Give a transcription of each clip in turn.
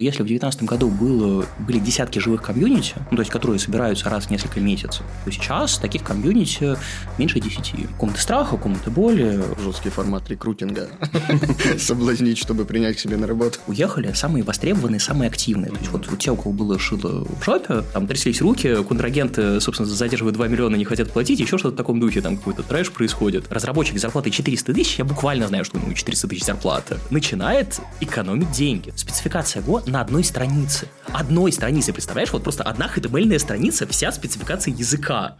Если в 2019 году было, были десятки живых комьюнити, ну, то есть которые собираются раз в несколько месяцев, то сейчас таких комьюнити меньше десяти. Комнаты страха, комнаты боли. Жесткий формат рекрутинга. Соблазнить, чтобы принять к себе на работу. Уехали самые востребованные, самые активные. То есть вот те, у кого было шило в жопе, там тряслись руки, контрагенты, собственно, задерживают 2 миллиона, не хотят платить, еще что-то в таком духе, там какой-то трэш происходит. Разработчик зарплаты 400 тысяч, я буквально знаю, что у него 400 тысяч зарплаты, начинает экономить деньги. Спецификация Go на одной странице. Одной странице, представляешь? Вот просто одна HTML страница, вся спецификация языка.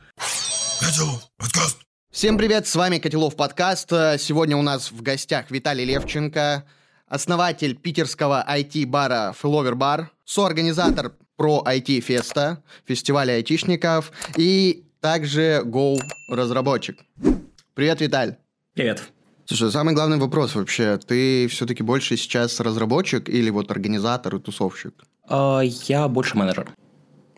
Всем привет, с вами Котелов подкаст. Сегодня у нас в гостях Виталий Левченко, основатель питерского IT-бара Фловер Бар, соорганизатор про IT-феста, фестиваля айтишников и также Go разработчик. Привет, Виталь. Привет. Слушай, самый главный вопрос вообще, ты все-таки больше сейчас разработчик или вот организатор и тусовщик? Uh, я больше менеджер.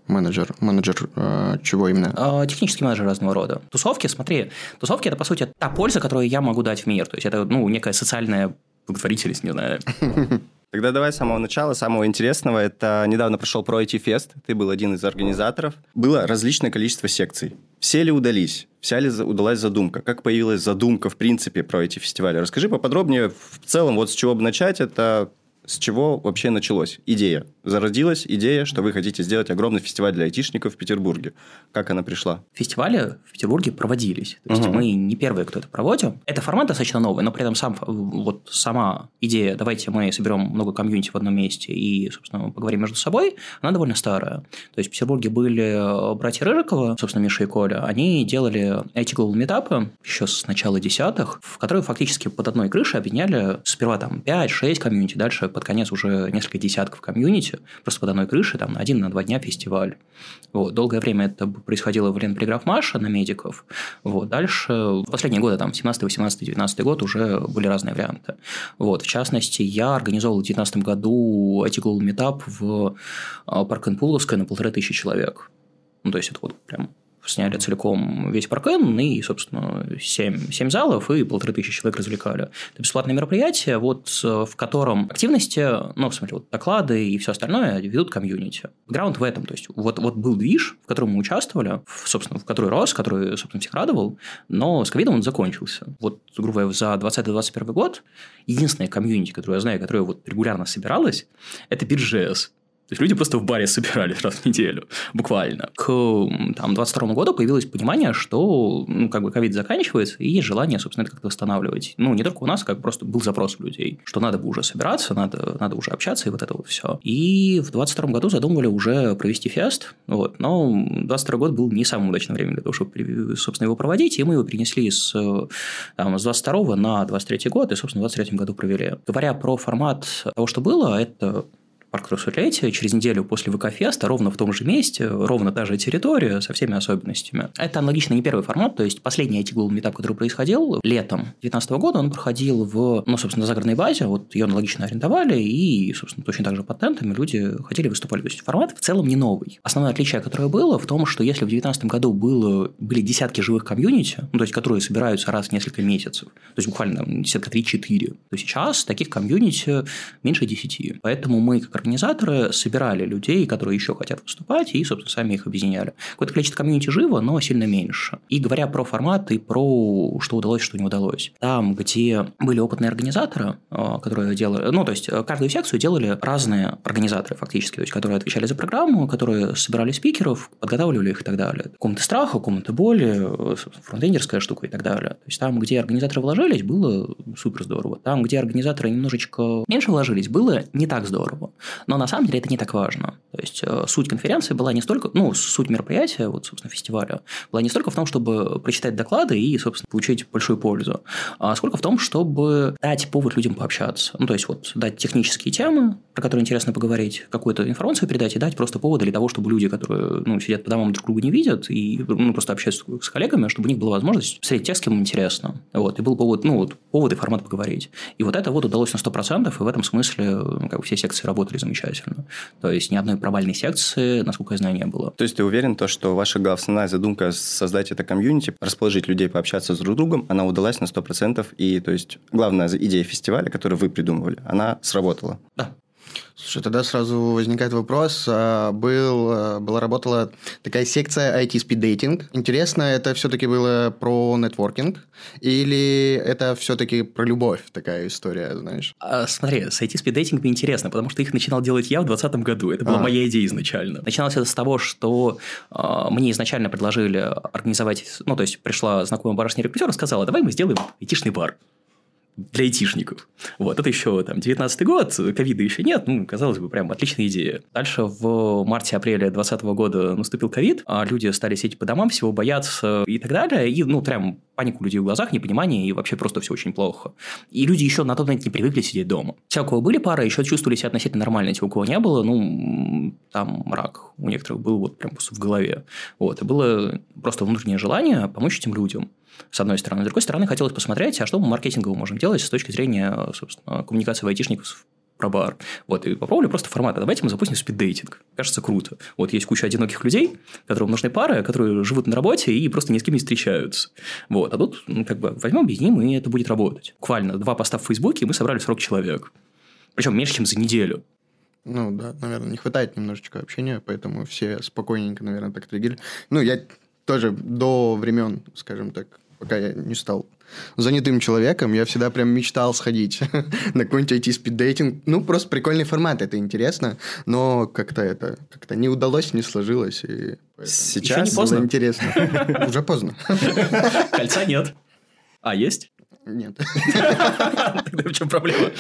Менеджер. Менеджер э, чего именно? Uh, технический менеджер разного рода. Тусовки, смотри, тусовки это по сути та польза, которую я могу дать в мир. То есть это ну некая социальная благотворительность, не знаю. Тогда давай с самого начала, самого интересного. Это недавно прошел про IT Fest, ты был один из организаторов. Было различное количество секций. Все ли удались? Вся ли удалась задумка? Как появилась задумка, в принципе, про эти фестивали? Расскажи поподробнее. В целом, вот с чего бы начать, это с чего вообще началось? Идея. Зародилась идея, что вы хотите сделать огромный фестиваль для айтишников в Петербурге. Как она пришла? Фестивали в Петербурге проводились. То есть, угу. мы не первые, кто это проводим. Это формат достаточно новый, но при этом сам, вот сама идея, давайте мы соберем много комьюнити в одном месте и, собственно, поговорим между собой, она довольно старая. То есть, в Петербурге были братья Рыжиковы, собственно, Миша и Коля. Они делали эти Global митапы еще с начала десятых, в которые фактически под одной крышей объединяли сперва там 5-6 комьюнити, дальше под конец уже несколько десятков комьюнити, просто под одной крышей, там, на один, на два дня фестиваль. Вот. Долгое время это происходило в Ленполиграф Маша на медиков. Вот. Дальше, в последние годы, там, 17, 18, 19 год уже были разные варианты. Вот. В частности, я организовал в 2019 году IT Global Meetup в Парк Пуловской на полторы тысячи человек. Ну, то есть, это вот прям сняли целиком весь паркен, и, собственно, 7, 7 залов и полторы тысячи человек развлекали. Это бесплатное мероприятие, вот, в котором активности, ну, в смысле, вот, доклады и все остальное ведут комьюнити. Граунд в этом, то есть, вот, вот был движ, в котором мы участвовали, в, собственно, в который рос, который, собственно, всех радовал, но с ковидом он закончился. Вот, грубо говоря, за 2020-2021 год единственное комьюнити, которое я знаю, которое вот регулярно собиралось, это BeerJS. То есть люди просто в баре собирались раз в неделю, буквально. К там, 22 году появилось понимание, что ну, как бы ковид заканчивается, и есть желание, собственно, это как-то восстанавливать. Ну, не только у нас, как просто был запрос у людей, что надо бы уже собираться, надо, надо уже общаться, и вот это вот все. И в 22 году задумывали уже провести фест, вот, но 22 год был не самым удачным временем для того, чтобы, собственно, его проводить, и мы его перенесли с, там, с 22 на 23 год, и, собственно, в 23 году провели. Говоря про формат того, что было, это парк трехсотлетия через неделю после ВК-феста ровно в том же месте, ровно та же территория со всеми особенностями. Это аналогично не первый формат, то есть последний IT Global Meetup, который происходил летом 2019 года, он проходил в, ну, собственно, загородной базе, вот ее аналогично арендовали, и, собственно, точно так же патентами люди ходили выступали. То есть формат в целом не новый. Основное отличие, которое было, в том, что если в 2019 году было, были десятки живых комьюнити, ну, то есть которые собираются раз в несколько месяцев, то есть буквально десятка 3-4, то сейчас таких комьюнити меньше 10. Поэтому мы, как организаторы собирали людей, которые еще хотят выступать, и, собственно, сами их объединяли. Какое-то количество комьюнити живо, но сильно меньше. И говоря про формат и про что удалось, что не удалось. Там, где были опытные организаторы, а, которые делали... Ну, то есть, каждую секцию делали разные организаторы, фактически, то есть, которые отвечали за программу, которые собирали спикеров, подготавливали их и так далее. Комнаты страха, комнаты боли, фронтендерская штука и так далее. То есть, там, где организаторы вложились, было супер здорово. Там, где организаторы немножечко меньше вложились, было не так здорово. Но на самом деле это не так важно. То есть э, суть конференции была не столько, ну, суть мероприятия, вот, собственно, фестиваля, была не столько в том, чтобы прочитать доклады и, собственно, получить большую пользу, а сколько в том, чтобы дать повод людям пообщаться. Ну, то есть, вот, дать технические темы, про которые интересно поговорить, какую-то информацию передать и дать просто повод для того, чтобы люди, которые, ну, сидят по домам друг друга не видят и, ну, просто общаются с коллегами, чтобы у них была возможность встретить тех, с кем интересно. Вот, и был повод, ну, вот, повод и формат поговорить. И вот это вот удалось на 100%, и в этом смысле, ну, как бы все секции работали замечательно. То есть, ни одной провальной секции, насколько я знаю, не было. То есть, ты уверен, то, что ваша основная задумка создать это комьюнити, расположить людей пообщаться с друг другом, она удалась на 100%, и, то есть, главная идея фестиваля, которую вы придумывали, она сработала? Да. Слушай, тогда сразу возникает вопрос. А, был, а, была работала такая секция IT Speed Dating. Интересно, это все-таки было про нетворкинг или это все-таки про любовь такая история, знаешь? А, смотри, с IT Speed Dating интересно, потому что их начинал делать я в 2020 году. Это была а. моя идея изначально. Начиналось это с того, что э, мне изначально предложили организовать, ну, то есть пришла знакомая барышня рекрутер и сказала, давай мы сделаем айтишный бар для айтишников. Вот, это еще там 19 год, ковида еще нет, ну, казалось бы, прям отличная идея. Дальше в марте-апреле 2020 года наступил ковид, а люди стали сидеть по домам, всего бояться и так далее, и, ну, прям панику людей в глазах, непонимание, и вообще просто все очень плохо. И люди еще на тот момент не привыкли сидеть дома. Те, у кого были пары, еще чувствовали себя относительно нормально, те, у кого не было, ну, там рак у некоторых был вот прям в голове. Вот, и было просто внутреннее желание помочь этим людям с одной стороны. С другой стороны, хотелось посмотреть, а что мы маркетингово можем делать с точки зрения, собственно, коммуникации айтишников про бар. Вот, и попробовали просто формат. А давайте мы запустим спиддейтинг. Кажется, круто. Вот есть куча одиноких людей, которым нужны пары, которые живут на работе и просто ни с кем не встречаются. Вот, а тут, ну, как бы, возьмем, объединим, и это будет работать. Буквально два поста в Фейсбуке, и мы собрали 40 человек. Причем меньше, чем за неделю. Ну, да, наверное, не хватает немножечко общения, поэтому все спокойненько, наверное, так отреагировали. Ну, я тоже до времен, скажем так, пока я не стал занятым человеком, я всегда прям мечтал сходить на какой-нибудь IT-спиддейтинг. Ну, просто прикольный формат, это интересно, но как-то это как-то не удалось, не сложилось. И Сейчас не поздно. интересно. Уже поздно. Кольца нет. А, есть? Нет. Тогда в чем проблема?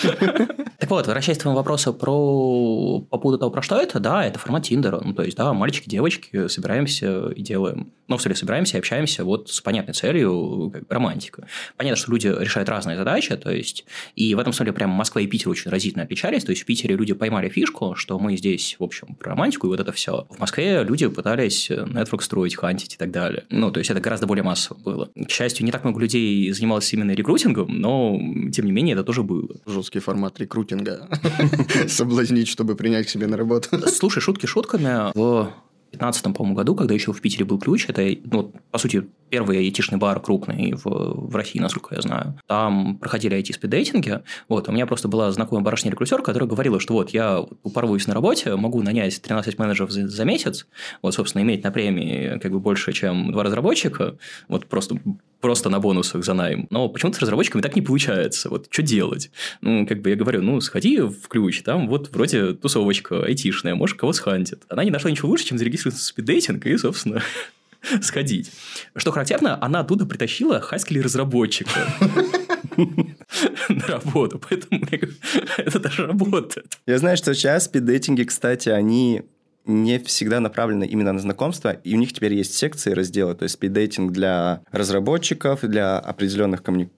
Так вот, возвращаясь к твоему вопросу про по поводу того, про что это, да, это формат Тиндера. Ну, то есть, да, мальчики, девочки, собираемся и делаем. Ну, в смысле, собираемся и общаемся вот с понятной целью, как романтика. Понятно, что люди решают разные задачи, то есть, и в этом смысле прям Москва и Питер очень разительно отличались. То есть, в Питере люди поймали фишку, что мы здесь, в общем, про романтику и вот это все. В Москве люди пытались Network строить, хантить и так далее. Ну, то есть, это гораздо более массово было. К счастью, не так много людей занималось именно рекрутингом, рекрутингом, но, тем не менее, это тоже было. Жесткий формат рекрутинга. Соблазнить, чтобы принять к себе на работу. Слушай, шутки шутками. В 2015, по-моему, году, когда еще в Питере был ключ, это, ну, по сути, первый айтишный бар крупный в, в России, насколько я знаю. Там проходили IT-спиддейтинги. Вот, у меня просто была знакомая барышня-рекрутер, которая говорила, что вот я упорвусь на работе, могу нанять 13 менеджеров за, за месяц, вот, собственно, иметь на премии как бы больше, чем два разработчика, вот просто просто на бонусах за найм. Но почему-то с разработчиками так не получается. Вот что делать? Ну, как бы я говорю, ну, сходи в ключ, там вот вроде тусовочка айтишная, может, кого схантит. Она не нашла ничего лучше, чем зарегистрироваться в спиддейтинг и, собственно, сходить. Что характерно, она оттуда притащила хаскили разработчика на работу, поэтому это даже работает. Я знаю, что сейчас спиддейтинги, кстати, они не всегда направлены именно на знакомство, и у них теперь есть секции, разделы, то есть спиддейтинг для разработчиков, для определенных коммуни-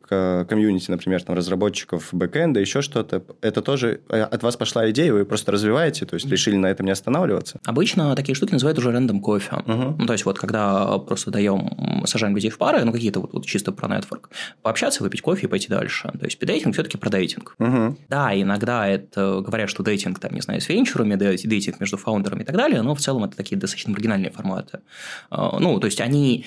комьюнити, например, там, разработчиков бэкэнда, еще что-то. Это тоже э, от вас пошла идея, вы просто развиваете, то есть решили на этом не останавливаться? Обычно такие штуки называют уже рандом кофе. Угу. Ну, то есть вот когда просто даем, сажаем людей в пары, ну, какие-то вот, вот чисто про нетворк, пообщаться, выпить кофе и пойти дальше. То есть спиддейтинг все-таки про дейтинг. Угу. Да, иногда это говорят, что дейтинг, там, не знаю, с венчурами, дейтинг между фаундерами и так далее, но в целом это такие достаточно маргинальные форматы. А, ну, то есть они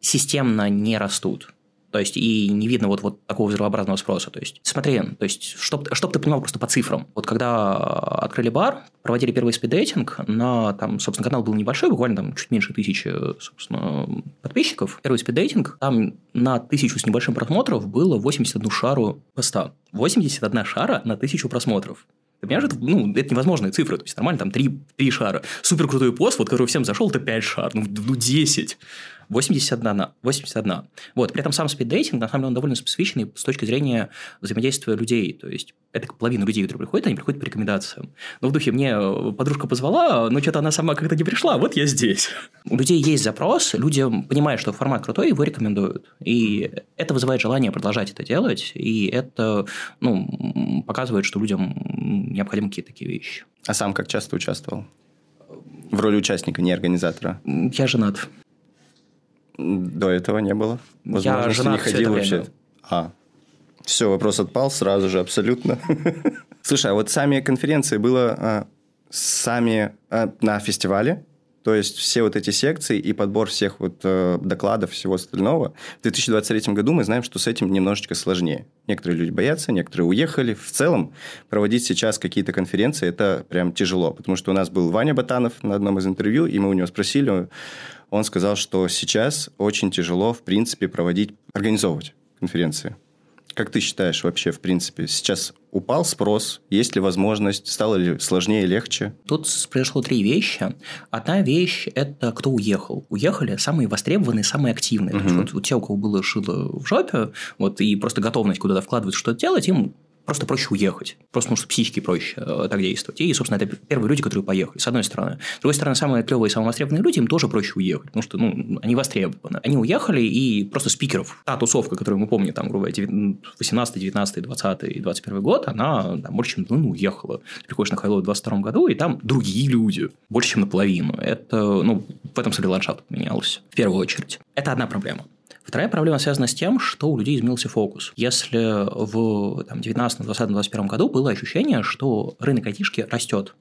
системно не растут. То есть, и не видно вот, вот такого взрывообразного спроса. То есть, смотри, то есть, чтобы чтоб ты понимал просто по цифрам. Вот когда открыли бар, проводили первый спиддейтинг, на, там, собственно, канал был небольшой, буквально там чуть меньше тысячи, собственно, подписчиков. Первый спиддейтинг, там на тысячу с небольшим просмотров было 81 шару поста. 81 шара на тысячу просмотров. Ты понимаешь, это, ну, это невозможные цифры. То есть, нормально, там, три, три шара. Супер крутой пост, вот, который всем зашел, это 5 шар, ну, ну 10. 81. 81. Вот, при этом сам спиддейтинг, на самом деле, он довольно специфичный с точки зрения взаимодействия людей. То есть, это половина людей, которые приходят, они приходят по рекомендациям. Но в духе мне подружка позвала, но что-то она сама как-то не пришла, вот я здесь. У людей есть запрос, люди понимают, что формат крутой, его рекомендуют. И это вызывает желание продолжать это делать, и это ну, показывает, что людям необходимы какие-то такие вещи. А сам как часто участвовал? В роли участника, не организатора? Я женат. До этого не было. Возможно, я женат не ходил вообще. Время. А, все, вопрос отпал сразу же, абсолютно. Слушай, а вот сами конференции было а, сами а, на фестивале То есть все вот эти секции и подбор всех вот э, докладов, всего остального. В 2023 году мы знаем, что с этим немножечко сложнее. Некоторые люди боятся, некоторые уехали. В целом проводить сейчас какие-то конференции – это прям тяжело. Потому что у нас был Ваня Батанов на одном из интервью, и мы у него спросили, он сказал, что сейчас очень тяжело, в принципе, проводить, организовывать конференции. Как ты считаешь вообще, в принципе, сейчас упал спрос? Есть ли возможность? Стало ли сложнее, легче? Тут произошло три вещи. Одна вещь – это кто уехал. Уехали самые востребованные, самые активные. Угу. вот, вот те, у кого было шило в жопе, вот, и просто готовность куда-то вкладывать, что-то делать, им просто проще уехать. Просто потому что психически проще э, так действовать. И, собственно, это первые люди, которые поехали, с одной стороны. С другой стороны, самые клевые самые востребованные люди, им тоже проще уехать, потому что ну, они востребованы. Они уехали, и просто спикеров, та тусовка, которую мы помним, там, грубо говоря, 18, 19, 20 и 21 год, она там, больше, чем ну, уехала. Ты приходишь на Хайло в 22 году, и там другие люди, больше, чем наполовину. Это, ну, в этом смысле ландшафт поменялся, в первую очередь. Это одна проблема. Вторая проблема связана с тем, что у людей изменился фокус. Если в там, 19, 20, 21 году было ощущение, что рынок айтишки растет,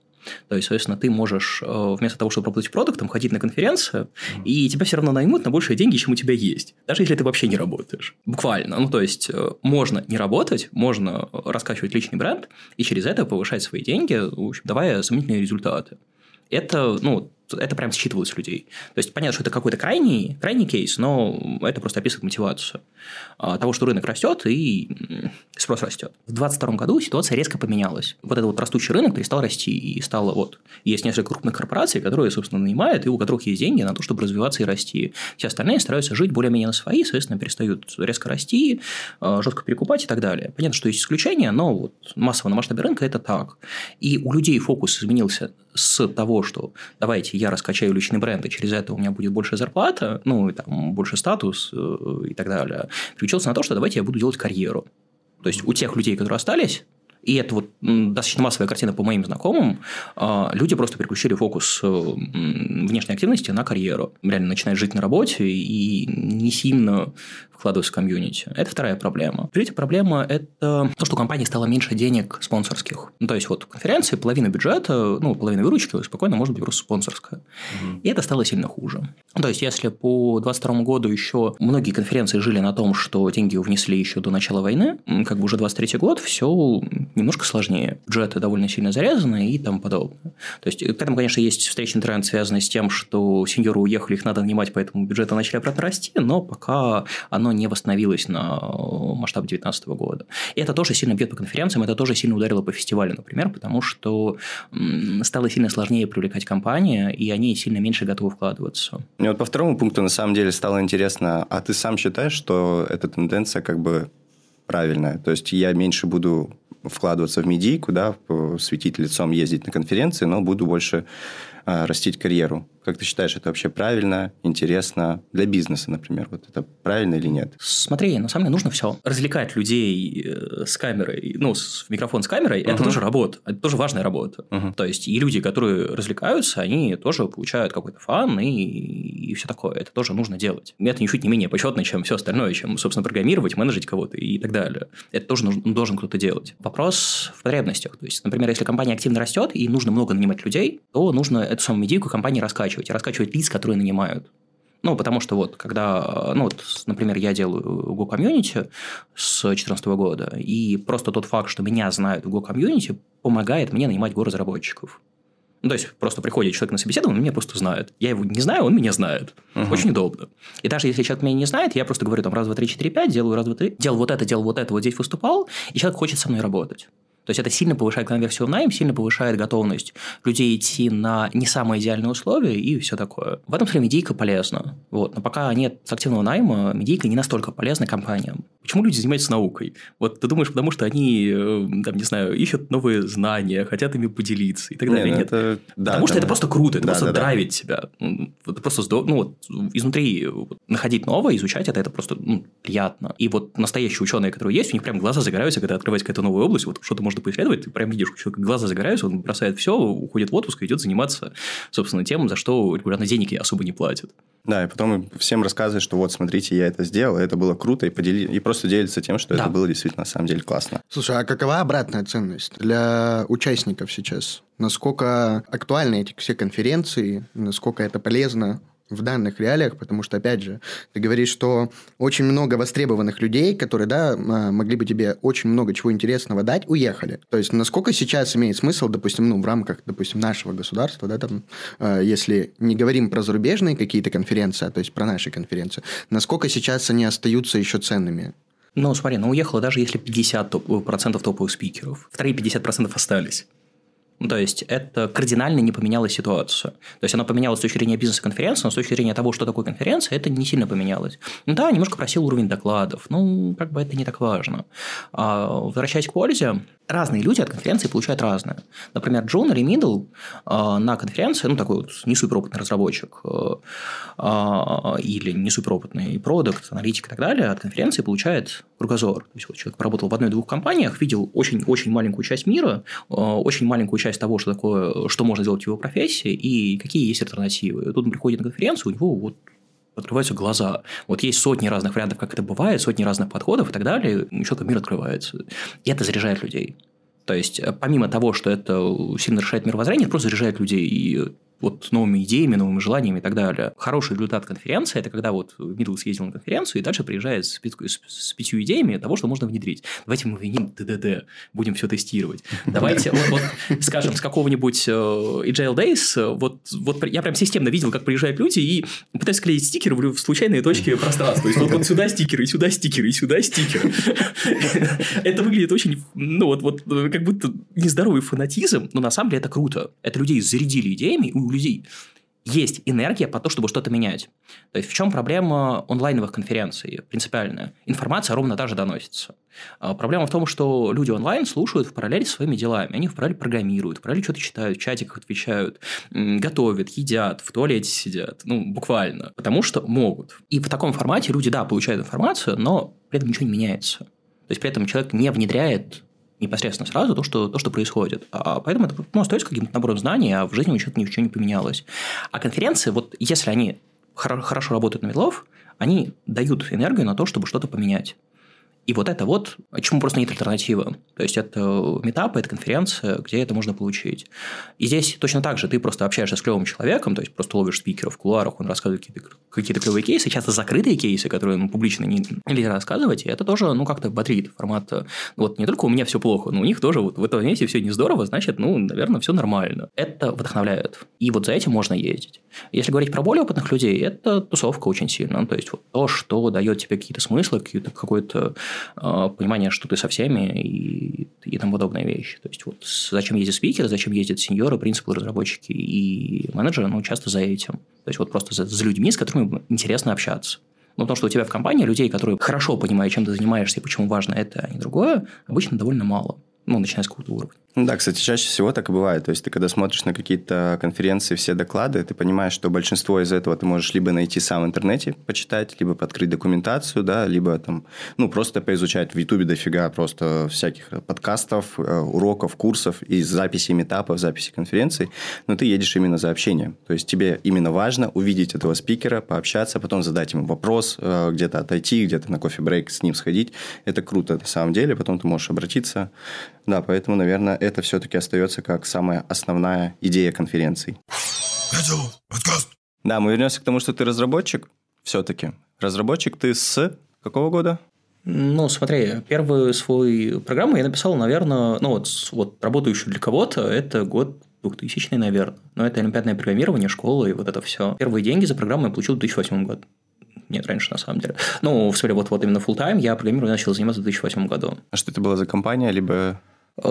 то есть, соответственно, ты можешь э, вместо того, чтобы работать продуктом, ходить на конференцию, mm-hmm. и тебя все равно наймут на большие деньги, чем у тебя есть. Даже если ты вообще не работаешь. Буквально. Ну, то есть, э, можно не работать, можно раскачивать личный бренд, и через это повышать свои деньги, в общем, давая сомнительные результаты. Это, ну, это прям считывалось людей. То есть, понятно, что это какой-то крайний, крайний кейс, но это просто описывает мотивацию а, того, что рынок растет и спрос растет. В 2022 году ситуация резко поменялась. Вот этот вот растущий рынок перестал расти и стало вот... Есть несколько крупных корпораций, которые, собственно, нанимают, и у которых есть деньги на то, чтобы развиваться и расти. Все остальные стараются жить более-менее на свои, соответственно, перестают резко расти, а, жестко перекупать и так далее. Понятно, что есть исключения, но вот массово на масштабе рынка это так. И у людей фокус изменился с того, что давайте я раскачаю личный бренд, и через это у меня будет больше зарплата, ну, и там больше статус э, и так далее, переключился на то, что давайте я буду делать карьеру. То есть, у тех людей, которые остались, и это вот достаточно массовая картина по моим знакомым, а, люди просто переключили фокус э, внешней активности на карьеру. Реально начинают жить на работе и не сильно вкладываются в комьюнити. Это вторая проблема. Третья проблема – это то, что у компании стало меньше денег спонсорских. Ну, то есть, вот конференции, половина бюджета, ну, половина выручки спокойно может быть просто спонсорская. Угу. И это стало сильно хуже. То есть, если по 2022 году еще многие конференции жили на том, что деньги внесли еще до начала войны, как бы уже 23 год, все немножко сложнее. Бюджеты довольно сильно зарезаны и тому подобное. То есть, к этому, конечно, есть встречный тренд, связанный с тем, что сеньоры уехали, их надо нанимать, поэтому бюджеты начали обратно расти, но пока оно не восстановилось на э, масштаб 2019 года. И это тоже сильно бьет по конференциям, это тоже сильно ударило по фестивалю, например, потому что стало сильно сложнее привлекать компании, и они сильно меньше готовы вкладываться. Мне вот по второму пункту на самом деле стало интересно, а ты сам считаешь, что эта тенденция как бы правильная? То есть я меньше буду вкладываться в медийку, да, светить лицом, ездить на конференции, но буду больше э, растить карьеру. Как ты считаешь, это вообще правильно, интересно для бизнеса, например? Вот это правильно или нет? Смотри, на самом деле нужно все. Развлекать людей э, с камерой, ну, с микрофон с камерой, uh-huh. это тоже работа, это тоже важная работа. Uh-huh. То есть, и люди, которые развлекаются, они тоже получают какой-то фан и, и все такое. Это тоже нужно делать. Это ничуть не менее почетно, чем все остальное, чем, собственно, программировать, менеджить кого-то и так далее. Это тоже нужно, должен кто-то делать. Вопрос в потребностях. То есть, например, если компания активно растет и нужно много нанимать людей, то нужно эту самую медийку компании раскачивать раскачивать, лиц, которые нанимают. Ну, потому что вот, когда, ну, вот, например, я делаю Go Community с 2014 года, и просто тот факт, что меня знают в Go Community, помогает мне нанимать Go разработчиков. Ну, то есть, просто приходит человек на собеседование, он меня просто знает. Я его не знаю, он меня знает. Угу. Очень удобно. И даже если человек меня не знает, я просто говорю там раз, два, три, четыре, пять, делаю раз, два, три, делал вот это, делал вот это, вот здесь выступал, и человек хочет со мной работать. То есть это сильно повышает конверсию в найм, сильно повышает готовность людей идти на не самые идеальные условия и все такое. В этом смысле медийка полезна. Вот. Но пока нет активного найма, медийка не настолько полезна компаниям. Почему люди занимаются наукой? Вот ты думаешь, потому что они, э, там, не знаю, ищут новые знания, хотят ими поделиться и так далее. Не, ну нет. Это... Да, потому да, что да. это просто круто, это да, просто да, драйвит да. тебя. Это просто здорово. Ну, вот, изнутри находить новое, изучать это, это просто ну, приятно. И вот настоящие ученые, которые есть, у них прям глаза загораются, когда открывается какая-то новая область, вот что-то можно что-то поисследовать, ты прям видишь, у человека глаза загораются, он бросает все, уходит в отпуск и идет заниматься, собственно, тем, за что регулярно денег особо не платят. Да, и потом всем рассказывает, что вот, смотрите, я это сделал, это было круто, и, подели... и просто делится тем, что да. это было действительно на самом деле классно. Слушай, а какова обратная ценность для участников сейчас? Насколько актуальны эти все конференции, насколько это полезно? В данных реалиях, потому что, опять же, ты говоришь, что очень много востребованных людей, которые, да, а, могли бы тебе очень много чего интересного дать, уехали. То есть, насколько сейчас имеет смысл, допустим, ну, в рамках, допустим, нашего государства, да, там, а, если не говорим про зарубежные какие-то конференции, а то есть про наши конференции, насколько сейчас они остаются еще ценными? Ну, смотри, ну уехало даже если 50% топ- процентов топовых спикеров. Вторые 50% остались. Ну, то есть, это кардинально не поменяло ситуацию. То есть, оно поменялось с точки зрения бизнес-конференции, но с точки зрения того, что такое конференция, это не сильно поменялось. Ну, да, немножко просил уровень докладов, ну, как бы это не так важно. А, возвращаясь к пользе, разные люди от конференции получают разное. Например, Джон или Мидл э, на конференции, ну, такой вот не суперопытный разработчик э, или не суперопытный продукт, аналитик и так далее, от конференции получает кругозор. То есть, вот человек поработал в одной-двух компаниях, видел очень-очень маленькую часть мира, очень маленькую часть того, что такое, что можно делать в его профессии и какие есть альтернативы. Тут он приходит на конференцию, у него вот открываются глаза. Вот есть сотни разных вариантов, как это бывает, сотни разных подходов и так далее, и человека мир открывается. И это заряжает людей. То есть, э, помимо того, что это сильно решает мировоззрение, это просто заряжает людей. И вот новыми идеями, новыми желаниями и так далее. Хороший результат конференции – это когда вот Мидл съездил на конференцию и дальше приезжает с, с, с пятью идеями того, что можно внедрить. Давайте мы виним ТДД, будем все тестировать. Давайте, вот, скажем, с какого-нибудь э, Agile Days, вот, вот я прям системно видел, как приезжают люди и пытаются клеить стикеры в случайные точки пространства. То есть, вот, вот сюда стикеры, и сюда стикеры, и сюда стикеры. Это выглядит очень, ну вот, вот как будто нездоровый фанатизм, но на самом деле это круто. Это людей зарядили идеями, людей есть энергия по то, чтобы что-то менять. То есть, в чем проблема онлайновых конференций принципиальная? Информация ровно та же доносится. А проблема в том, что люди онлайн слушают в параллели со своими делами. Они в параллели программируют, в параллели что-то читают, в чатиках отвечают, готовят, едят, в туалете сидят. Ну, буквально. Потому что могут. И в таком формате люди, да, получают информацию, но при этом ничего не меняется. То есть, при этом человек не внедряет непосредственно сразу то, что, то, что происходит. А поэтому это ну, остается каким-то набором знаний, а в жизни ничего, ничего не поменялось. А конференции, вот если они хорошо работают на медлов, они дают энергию на то, чтобы что-то поменять. И вот это вот, чему просто нет альтернативы. То есть, это метапы, это конференция, где это можно получить. И здесь точно так же ты просто общаешься с клевым человеком, то есть, просто ловишь спикера в кулуарах, он рассказывает какие-то, какие клевые кейсы, часто закрытые кейсы, которые ну, публично не, нельзя рассказывать, и это тоже, ну, как-то бодрит формат. Вот не только у меня все плохо, но у них тоже вот в этом месте все не здорово, значит, ну, наверное, все нормально. Это вдохновляет. И вот за этим можно ездить. Если говорить про более опытных людей, это тусовка очень сильно. То есть, вот то, что дает тебе какие-то смыслы, какие-то, какой-то Э, понимание, что ты со всеми и, и тому подобные вещи. То есть, вот зачем ездят спикеры, зачем ездят сеньоры, принципы, разработчики и менеджеры, ну, часто за этим. То есть, вот просто за, за людьми, с которыми интересно общаться. Ну, потому что у тебя в компании людей, которые хорошо понимают, чем ты занимаешься и почему важно это, а не другое, обычно довольно мало. Ну, начиная с какого-то уровня. Ну да, кстати, чаще всего так и бывает. То есть, ты когда смотришь на какие-то конференции, все доклады, ты понимаешь, что большинство из этого ты можешь либо найти сам в интернете, почитать, либо подкрыть документацию, да, либо там, ну, просто поизучать в Ютубе дофига просто всяких подкастов, э, уроков, курсов и записи метапов, записи конференций, но ты едешь именно за общением. То есть, тебе именно важно увидеть этого спикера, пообщаться, потом задать ему вопрос, э, где-то отойти, где-то на кофе-брейк с ним сходить. Это круто на самом деле, потом ты можешь обратиться. Да, поэтому, наверное, это все-таки остается как самая основная идея конференций. Да, мы вернемся к тому, что ты разработчик все-таки. Разработчик ты с какого года? Ну, смотри, первую свою программу я написал, наверное, ну вот, вот работающую для кого-то, это год 2000 наверное. Но это олимпиадное программирование, школа и вот это все. Первые деньги за программу я получил в 2008 году. Нет, раньше, на самом деле. Ну, в смысле, вот, вот именно full time я программированием начал заниматься в 2008 году. А что это была за компания, либо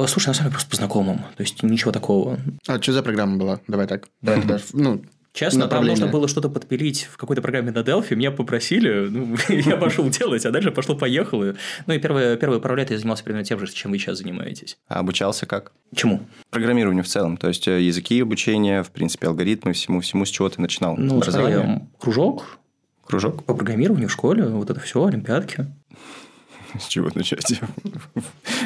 слушай, на самом деле просто по знакомым. То есть ничего такого. А что за программа была? Давай так. Давай, давай. Ну, Честно, там нужно было что-то подпилить в какой-то программе на Delphi, меня попросили, ну, я пошел делать, а дальше пошло-поехало. Ну, и первые, первые пару лет я занимался примерно тем же, чем вы сейчас занимаетесь. А обучался как? Чему? Программированию в целом, то есть э, языки обучения, в принципе, алгоритмы, всему-всему, с чего ты начинал? Ну, образование? кружок. Кружок? По программированию в школе, вот это все, олимпиадки. С чего начать?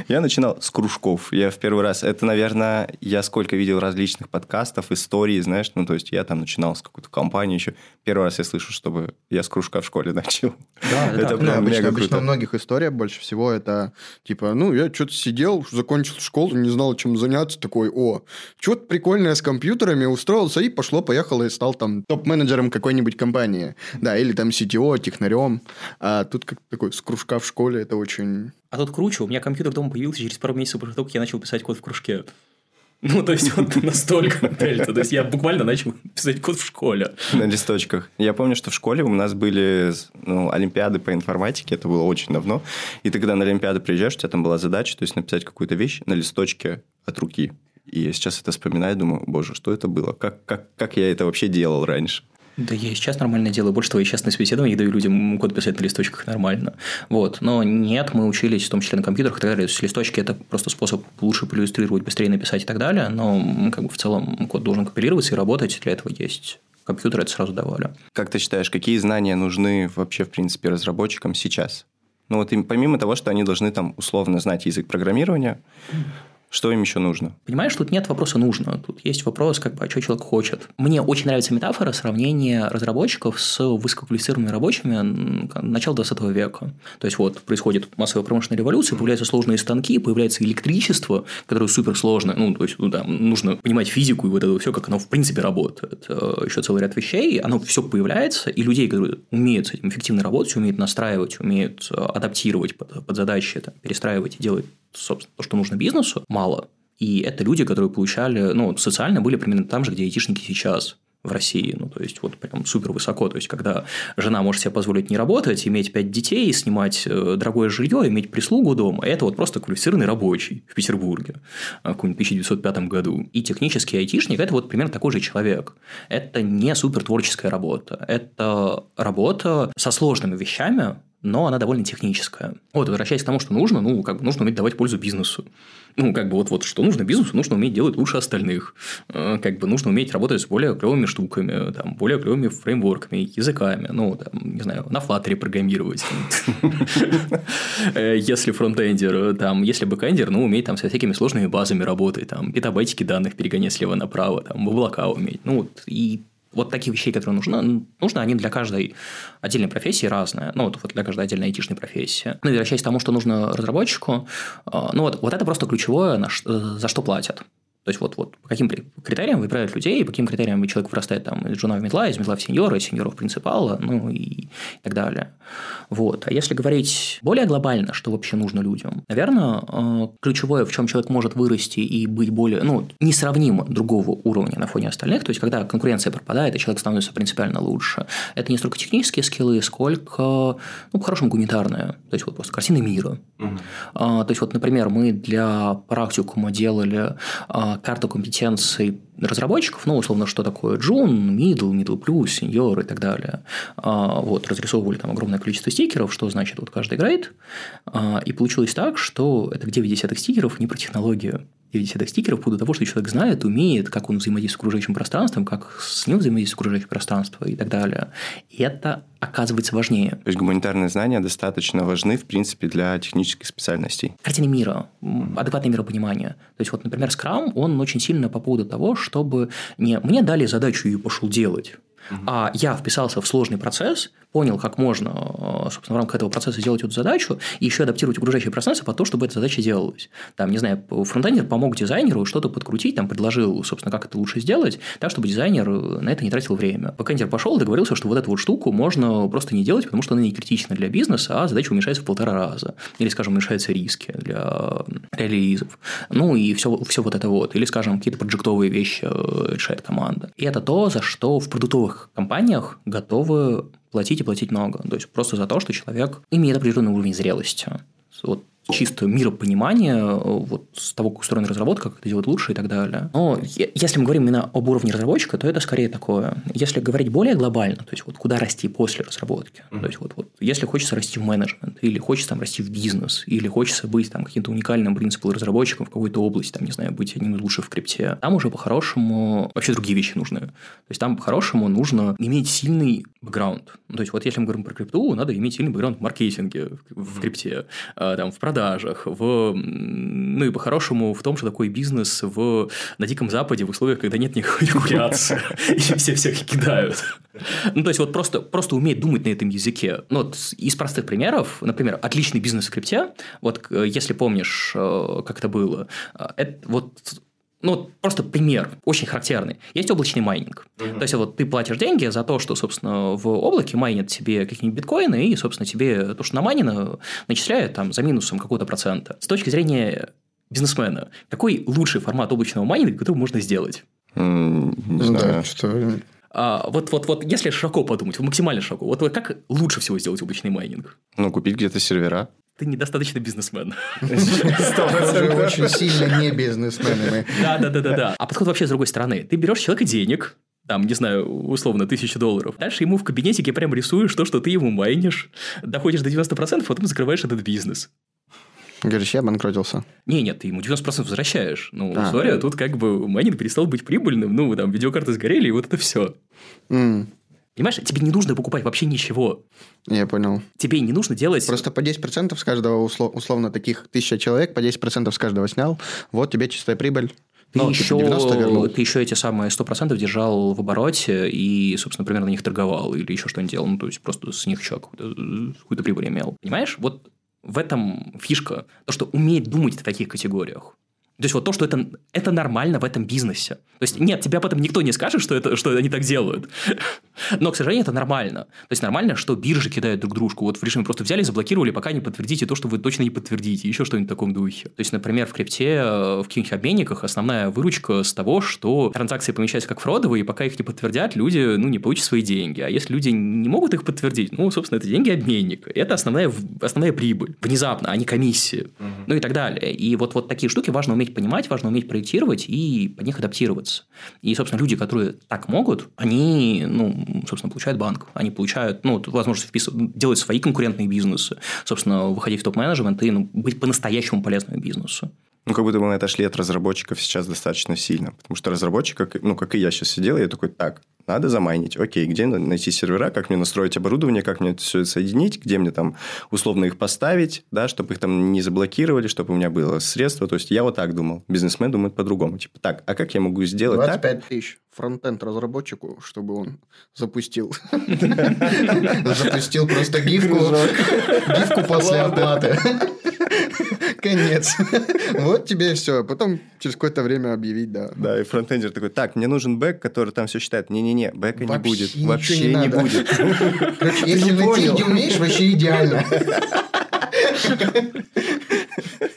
Я начинал с кружков. Я в первый раз... Это, наверное, я сколько видел различных подкастов, историй, знаешь, ну, то есть я там начинал с какой-то компании еще. Первый раз я слышу, чтобы я с кружка в школе начал. Да, это да. прям ну, обычно, обычно у многих история больше всего это типа, ну, я что-то сидел, закончил школу, не знал, чем заняться, такой, о, что-то прикольное с компьютерами, устроился и пошло-поехало и стал там топ-менеджером какой-нибудь компании. Да, или там CTO, технарем. А тут как такой с кружка в школе, это очень... А тут круче, у меня компьютер дома появился через пару месяцев после того, как я начал писать код в кружке. Ну, то есть, вот настолько дельта. То есть, я буквально начал писать код в школе. На листочках. Я помню, что в школе у нас были ну, олимпиады по информатике, это было очень давно. И ты, когда на олимпиады приезжаешь, у тебя там была задача, то есть, написать какую-то вещь на листочке от руки. И я сейчас это вспоминаю, думаю, боже, что это было? Как, как, как я это вообще делал раньше? Да я и сейчас нормально делаю. Больше того, я сейчас на собеседовании даю людям код писать на листочках нормально. Вот. Но нет, мы учились в том числе на компьютерах и так далее. То есть, листочки – это просто способ лучше проиллюстрировать, быстрее написать и так далее. Но как бы в целом код должен компилироваться и работать. Для этого есть компьютер это сразу давали. Как ты считаешь, какие знания нужны вообще, в принципе, разработчикам сейчас? Ну вот им, помимо того, что они должны там условно знать язык программирования, что им еще нужно? Понимаешь, тут нет вопроса «нужно». Тут есть вопрос, как бы, а что человек хочет. Мне очень нравится метафора сравнения разработчиков с высококвалифицированными рабочими начала 20 века. То есть, вот, происходит массовая промышленная революция, появляются сложные станки, появляется электричество, которое суперсложное. Ну, то есть, ну, да, нужно понимать физику и вот это все, как оно в принципе работает. Э, еще целый ряд вещей, оно все появляется, и людей, которые умеют с этим эффективно работать, умеют настраивать, умеют э, адаптировать под, под задачи, там, перестраивать и делать собственно, то, что нужно бизнесу, мало. И это люди, которые получали, ну, социально были примерно там же, где айтишники сейчас в России. Ну, то есть, вот прям супер высоко. То есть, когда жена может себе позволить не работать, иметь пять детей, снимать э, дорогое жилье, иметь прислугу дома, это вот просто квалифицированный рабочий в Петербурге в каком-нибудь 1905 году. И технический айтишник – это вот примерно такой же человек. Это не супер творческая работа. Это работа со сложными вещами, но она довольно техническая. Вот, возвращаясь к тому, что нужно, ну, как бы нужно уметь давать пользу бизнесу. Ну, как бы вот, вот что нужно бизнесу, нужно уметь делать лучше остальных. Э, как бы нужно уметь работать с более клевыми штуками, там, более клевыми фреймворками, языками, ну, там, не знаю, на Flutter е программировать. Э, если фронтендер, там, если бэкендер, ну, уметь там со всякими сложными базами работать, там, петабайтики данных перегонять слева направо, там, в облака уметь. Ну, вот, и вот таких вещей, которые нужны, нужно, они для каждой отдельной профессии разные. Ну, вот, для каждой отдельной айтишной профессии. Ну, и возвращаясь к тому, что нужно разработчику, а, ну, вот, вот это просто ключевое, на, за что платят. То есть, вот, вот по каким критериям выбирают людей, по каким критериям человек вырастает там, из джуна в медла, из медла в сеньора, из сеньора в принципала, ну и, так далее. Вот. А если говорить более глобально, что вообще нужно людям, наверное, э, ключевое, в чем человек может вырасти и быть более, ну, несравнимо другого уровня на фоне остальных, то есть, когда конкуренция пропадает, и человек становится принципиально лучше, это не столько технические скиллы, сколько, ну, по-хорошему, гуманитарные, то есть, вот просто картины мира. Угу. То есть, вот, например, мы для практикума делали а, карту компетенций разработчиков, ну, условно, что такое Джун, Middle, Middle Plus, Senior и так далее. А, вот, разрисовывали там огромное количество стикеров, что значит вот каждый. А, и получилось так, что это 9 десятых стикеров не про технологию. 9 десятых стикеров по поводу того, что человек знает, умеет, как он взаимодействует с окружающим пространством, как с ним взаимодействует с окружающим пространством и так далее. И это оказывается важнее. То есть гуманитарные знания достаточно важны, в принципе, для технических специальностей. Картина мира, адекватное миропонимание. То есть, вот, например, Scrum, он очень сильно по поводу того, чтобы не мне дали задачу и пошел делать, а я вписался в сложный процесс, понял, как можно, э, собственно, в рамках этого процесса сделать эту задачу, и еще адаптировать окружающее пространство под то, чтобы эта задача делалась. Там, не знаю, фронтендер помог дизайнеру что-то подкрутить, там, предложил, собственно, как это лучше сделать, так, чтобы дизайнер на это не тратил время. Бэкэндер пошел договорился, что вот эту вот штуку можно просто не делать, потому что она не критична для бизнеса, а задача уменьшается в полтора раза. Или, скажем, уменьшаются риски для релизов. Ну, и все, все вот это вот. Или, скажем, какие-то проджектовые вещи э, решает команда. И это то, за что в продуктовых компаниях готовы платить и платить много. То есть просто за то, что человек имеет определенный уровень зрелости. Вот чисто миропонимания э, вот с того, как устроена разработка, как это делать лучше и так далее. Но если мы говорим именно об уровне разработчика, то это скорее такое. Если говорить более глобально, то есть вот куда расти после разработки, mm-hmm. то есть вот, вот если хочется расти в менеджмент, или хочется там расти в бизнес, или хочется быть там каким-то уникальным принципом разработчиком в какой-то области, там, не знаю, быть одним из лучших в крипте, там уже по-хорошему вообще другие вещи нужны. То есть там по-хорошему нужно иметь сильный бэкграунд. То есть вот если мы говорим про крипту, надо иметь сильный бэкграунд в маркетинге, в крипте, а, там, в продажах, в, ну и по-хорошему в том, что такое бизнес в, на Диком Западе в условиях, когда нет никакой регуляции, и все всех кидают. Ну, то есть, вот просто, просто уметь думать на этом языке. Ну, вот из простых примеров, например, отличный бизнес в крипте, вот если помнишь, э, как это было, э, это вот ну, просто пример, очень характерный. Есть облачный майнинг. Uh-huh. То есть, вот ты платишь деньги за то, что, собственно, в облаке майнят тебе какие-нибудь биткоины, и, собственно, тебе то, что намайнено, начисляют там за минусом какого-то процента. С точки зрения бизнесмена, какой лучший формат облачного майнинга, который можно сделать? М-м, не знаю. Да, что... А, вот, вот, вот, если широко подумать, максимально широко, вот как лучше всего сделать облачный майнинг? Ну, купить где-то сервера ты недостаточно бизнесмен. очень сильно не бизнесмены Да, да, да, да, да. А подход вообще с другой стороны. Ты берешь человека денег, там, не знаю, условно, тысячу долларов. Дальше ему в кабинетике прям рисуешь то, что ты ему майнишь, доходишь до 90%, потом закрываешь этот бизнес. Говоришь, я обанкротился. Не, нет, ты ему 90% возвращаешь. Ну, а. сори, тут как бы майнинг перестал быть прибыльным, ну, там, видеокарты сгорели, и вот это все. Mm. Понимаешь, тебе не нужно покупать вообще ничего. Я понял. Тебе не нужно делать... Просто по 10% с каждого, услов... условно, таких тысяча человек, по 10% с каждого снял, вот тебе чистая прибыль. Ты, Но, еще, типа ты еще эти самые 100% держал в обороте и, собственно, например, на них торговал или еще что-нибудь делал. Ну, то есть, просто с них что, какую-то, какую прибыль имел. Понимаешь? Вот в этом фишка. То, что уметь думать в таких категориях. То есть вот то, что это, это нормально в этом бизнесе. То есть нет, тебе об этом никто не скажет, что, это, что они так делают. Но, к сожалению, это нормально. То есть нормально, что биржи кидают друг дружку. Вот в режиме просто взяли, заблокировали, пока не подтвердите то, что вы точно не подтвердите. Еще что-нибудь в таком духе. То есть, например, в крипте, э, в каких-нибудь обменниках основная выручка с того, что транзакции помещаются как фродовые, и пока их не подтвердят, люди ну, не получат свои деньги. А если люди не могут их подтвердить, ну, собственно, это деньги обменника. Это основная, основная прибыль. Внезапно, а не комиссия. Угу. Ну и так далее. И вот, вот такие штуки важно уметь понимать, важно уметь проектировать и под них адаптироваться. И, собственно, люди, которые так могут, они, ну, собственно, получают банк. Они получают, ну, возможность вписывать, делать свои конкурентные бизнесы, собственно, выходить в топ-менеджмент и ну, быть по-настоящему полезным бизнесу. Ну, как будто бы мы отошли от разработчиков сейчас достаточно сильно. Потому что разработчик, как, ну, как и я сейчас сидел, я такой, так, надо замайнить. Окей, где найти сервера, как мне настроить оборудование, как мне это все соединить, где мне там условно их поставить, да, чтобы их там не заблокировали, чтобы у меня было средство. То есть, я вот так думал. Бизнесмен думает по-другому. Типа, так, а как я могу сделать 25 так? 25 тысяч фронтенд разработчику, чтобы он запустил. Запустил просто гифку. Гифку после оплаты. Конец. Вот тебе все. Потом через какое-то время объявить, да. Да, и фронтендер такой, так, мне нужен бэк, который там все считает. Не-не-не, бэка не будет. Вообще не будет. Короче, если вы не умеешь, вообще идеально.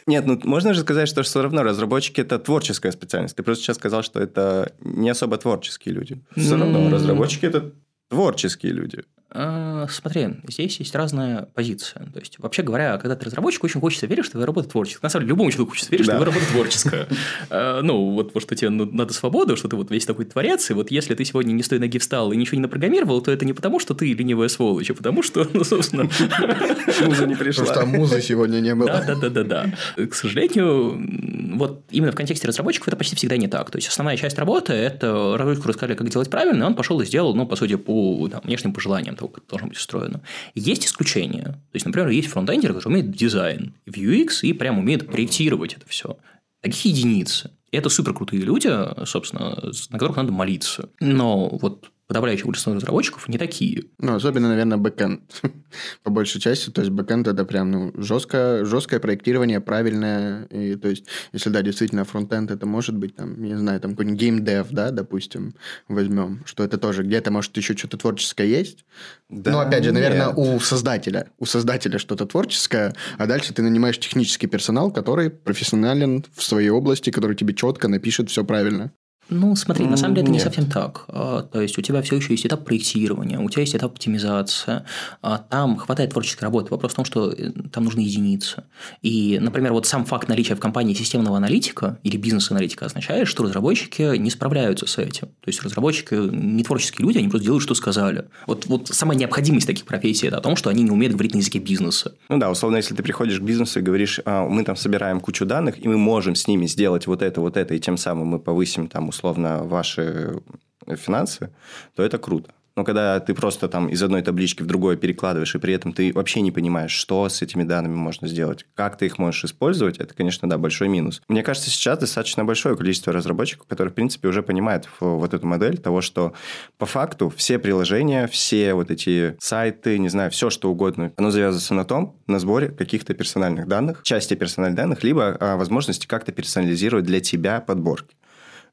Нет, ну можно же сказать, что все равно разработчики это творческая специальность. Ты просто сейчас сказал, что это не особо творческие люди. Все равно разработчики это творческие люди. А, смотри, здесь есть разная позиция. То есть, вообще говоря, когда ты разработчик, очень хочется верить, что твоя работа творческая. На самом деле, любому человеку хочется верить, да. что твоя работа творческая. А, ну, вот что тебе надо свободу, что ты вот весь такой творец, и вот если ты сегодня не с той ноги встал и ничего не напрограммировал, то это не потому, что ты ленивая сволочь, а потому что, ну, собственно... Муза не пришла. Потому что музы сегодня не было. Да-да-да-да. К сожалению, вот именно в контексте разработчиков это почти всегда не так. То есть, основная часть работы – это разработчику рассказали, как делать правильно, и он пошел и сделал, ну, по сути, по внешним пожеланиям того, это должно быть устроено. Есть исключения. То есть, например, есть фронтендеры, которые умеют дизайн и UX и прям умеют проектировать это все. Таких единицы. Это супер крутые люди, собственно, на которых надо молиться. Но вот подавляющее большинство разработчиков не такие. Ну, особенно, наверное, бэкэнд. По большей части, то есть бэкэнд это прям ну, жесткое, жесткое проектирование, правильное. И, то есть, если да, действительно фронтенд это может быть, там, не знаю, там какой-нибудь геймдев, да, допустим, возьмем, что это тоже где-то, может, еще что-то творческое есть. Да, Но, опять же, наверное, нет. у создателя. У создателя что-то творческое, а дальше ты нанимаешь технический персонал, который профессионален в своей области, который тебе четко напишет все правильно. Ну, смотри, на самом деле это не Нет. совсем так. А, То есть у тебя все еще есть этап проектирования, у тебя есть этап оптимизации. А, Там хватает творческой работы. Вопрос в том, что э, там нужны единицы. И, например, вот сам факт наличия в компании системного аналитика или бизнес-аналитика означает, что разработчики не справляются с этим. То есть разработчики не творческие люди, они просто делают, что сказали. Вот, вот самая необходимость таких профессий – это о том, что они не умеют говорить на языке бизнеса. Ну да, условно, если ты приходишь к бизнесу и говоришь, «А, мы там собираем кучу данных, и мы можем с ними сделать вот это, вот это, и тем самым мы повысим там условно ваши финансы, то это круто. Но когда ты просто там из одной таблички в другое перекладываешь, и при этом ты вообще не понимаешь, что с этими данными можно сделать, как ты их можешь использовать, это, конечно, да, большой минус. Мне кажется, сейчас достаточно большое количество разработчиков, которые, в принципе, уже понимают вот эту модель того, что по факту все приложения, все вот эти сайты, не знаю, все что угодно, оно завязывается на том, на сборе каких-то персональных данных, части персональных данных, либо а, возможности как-то персонализировать для тебя подборки.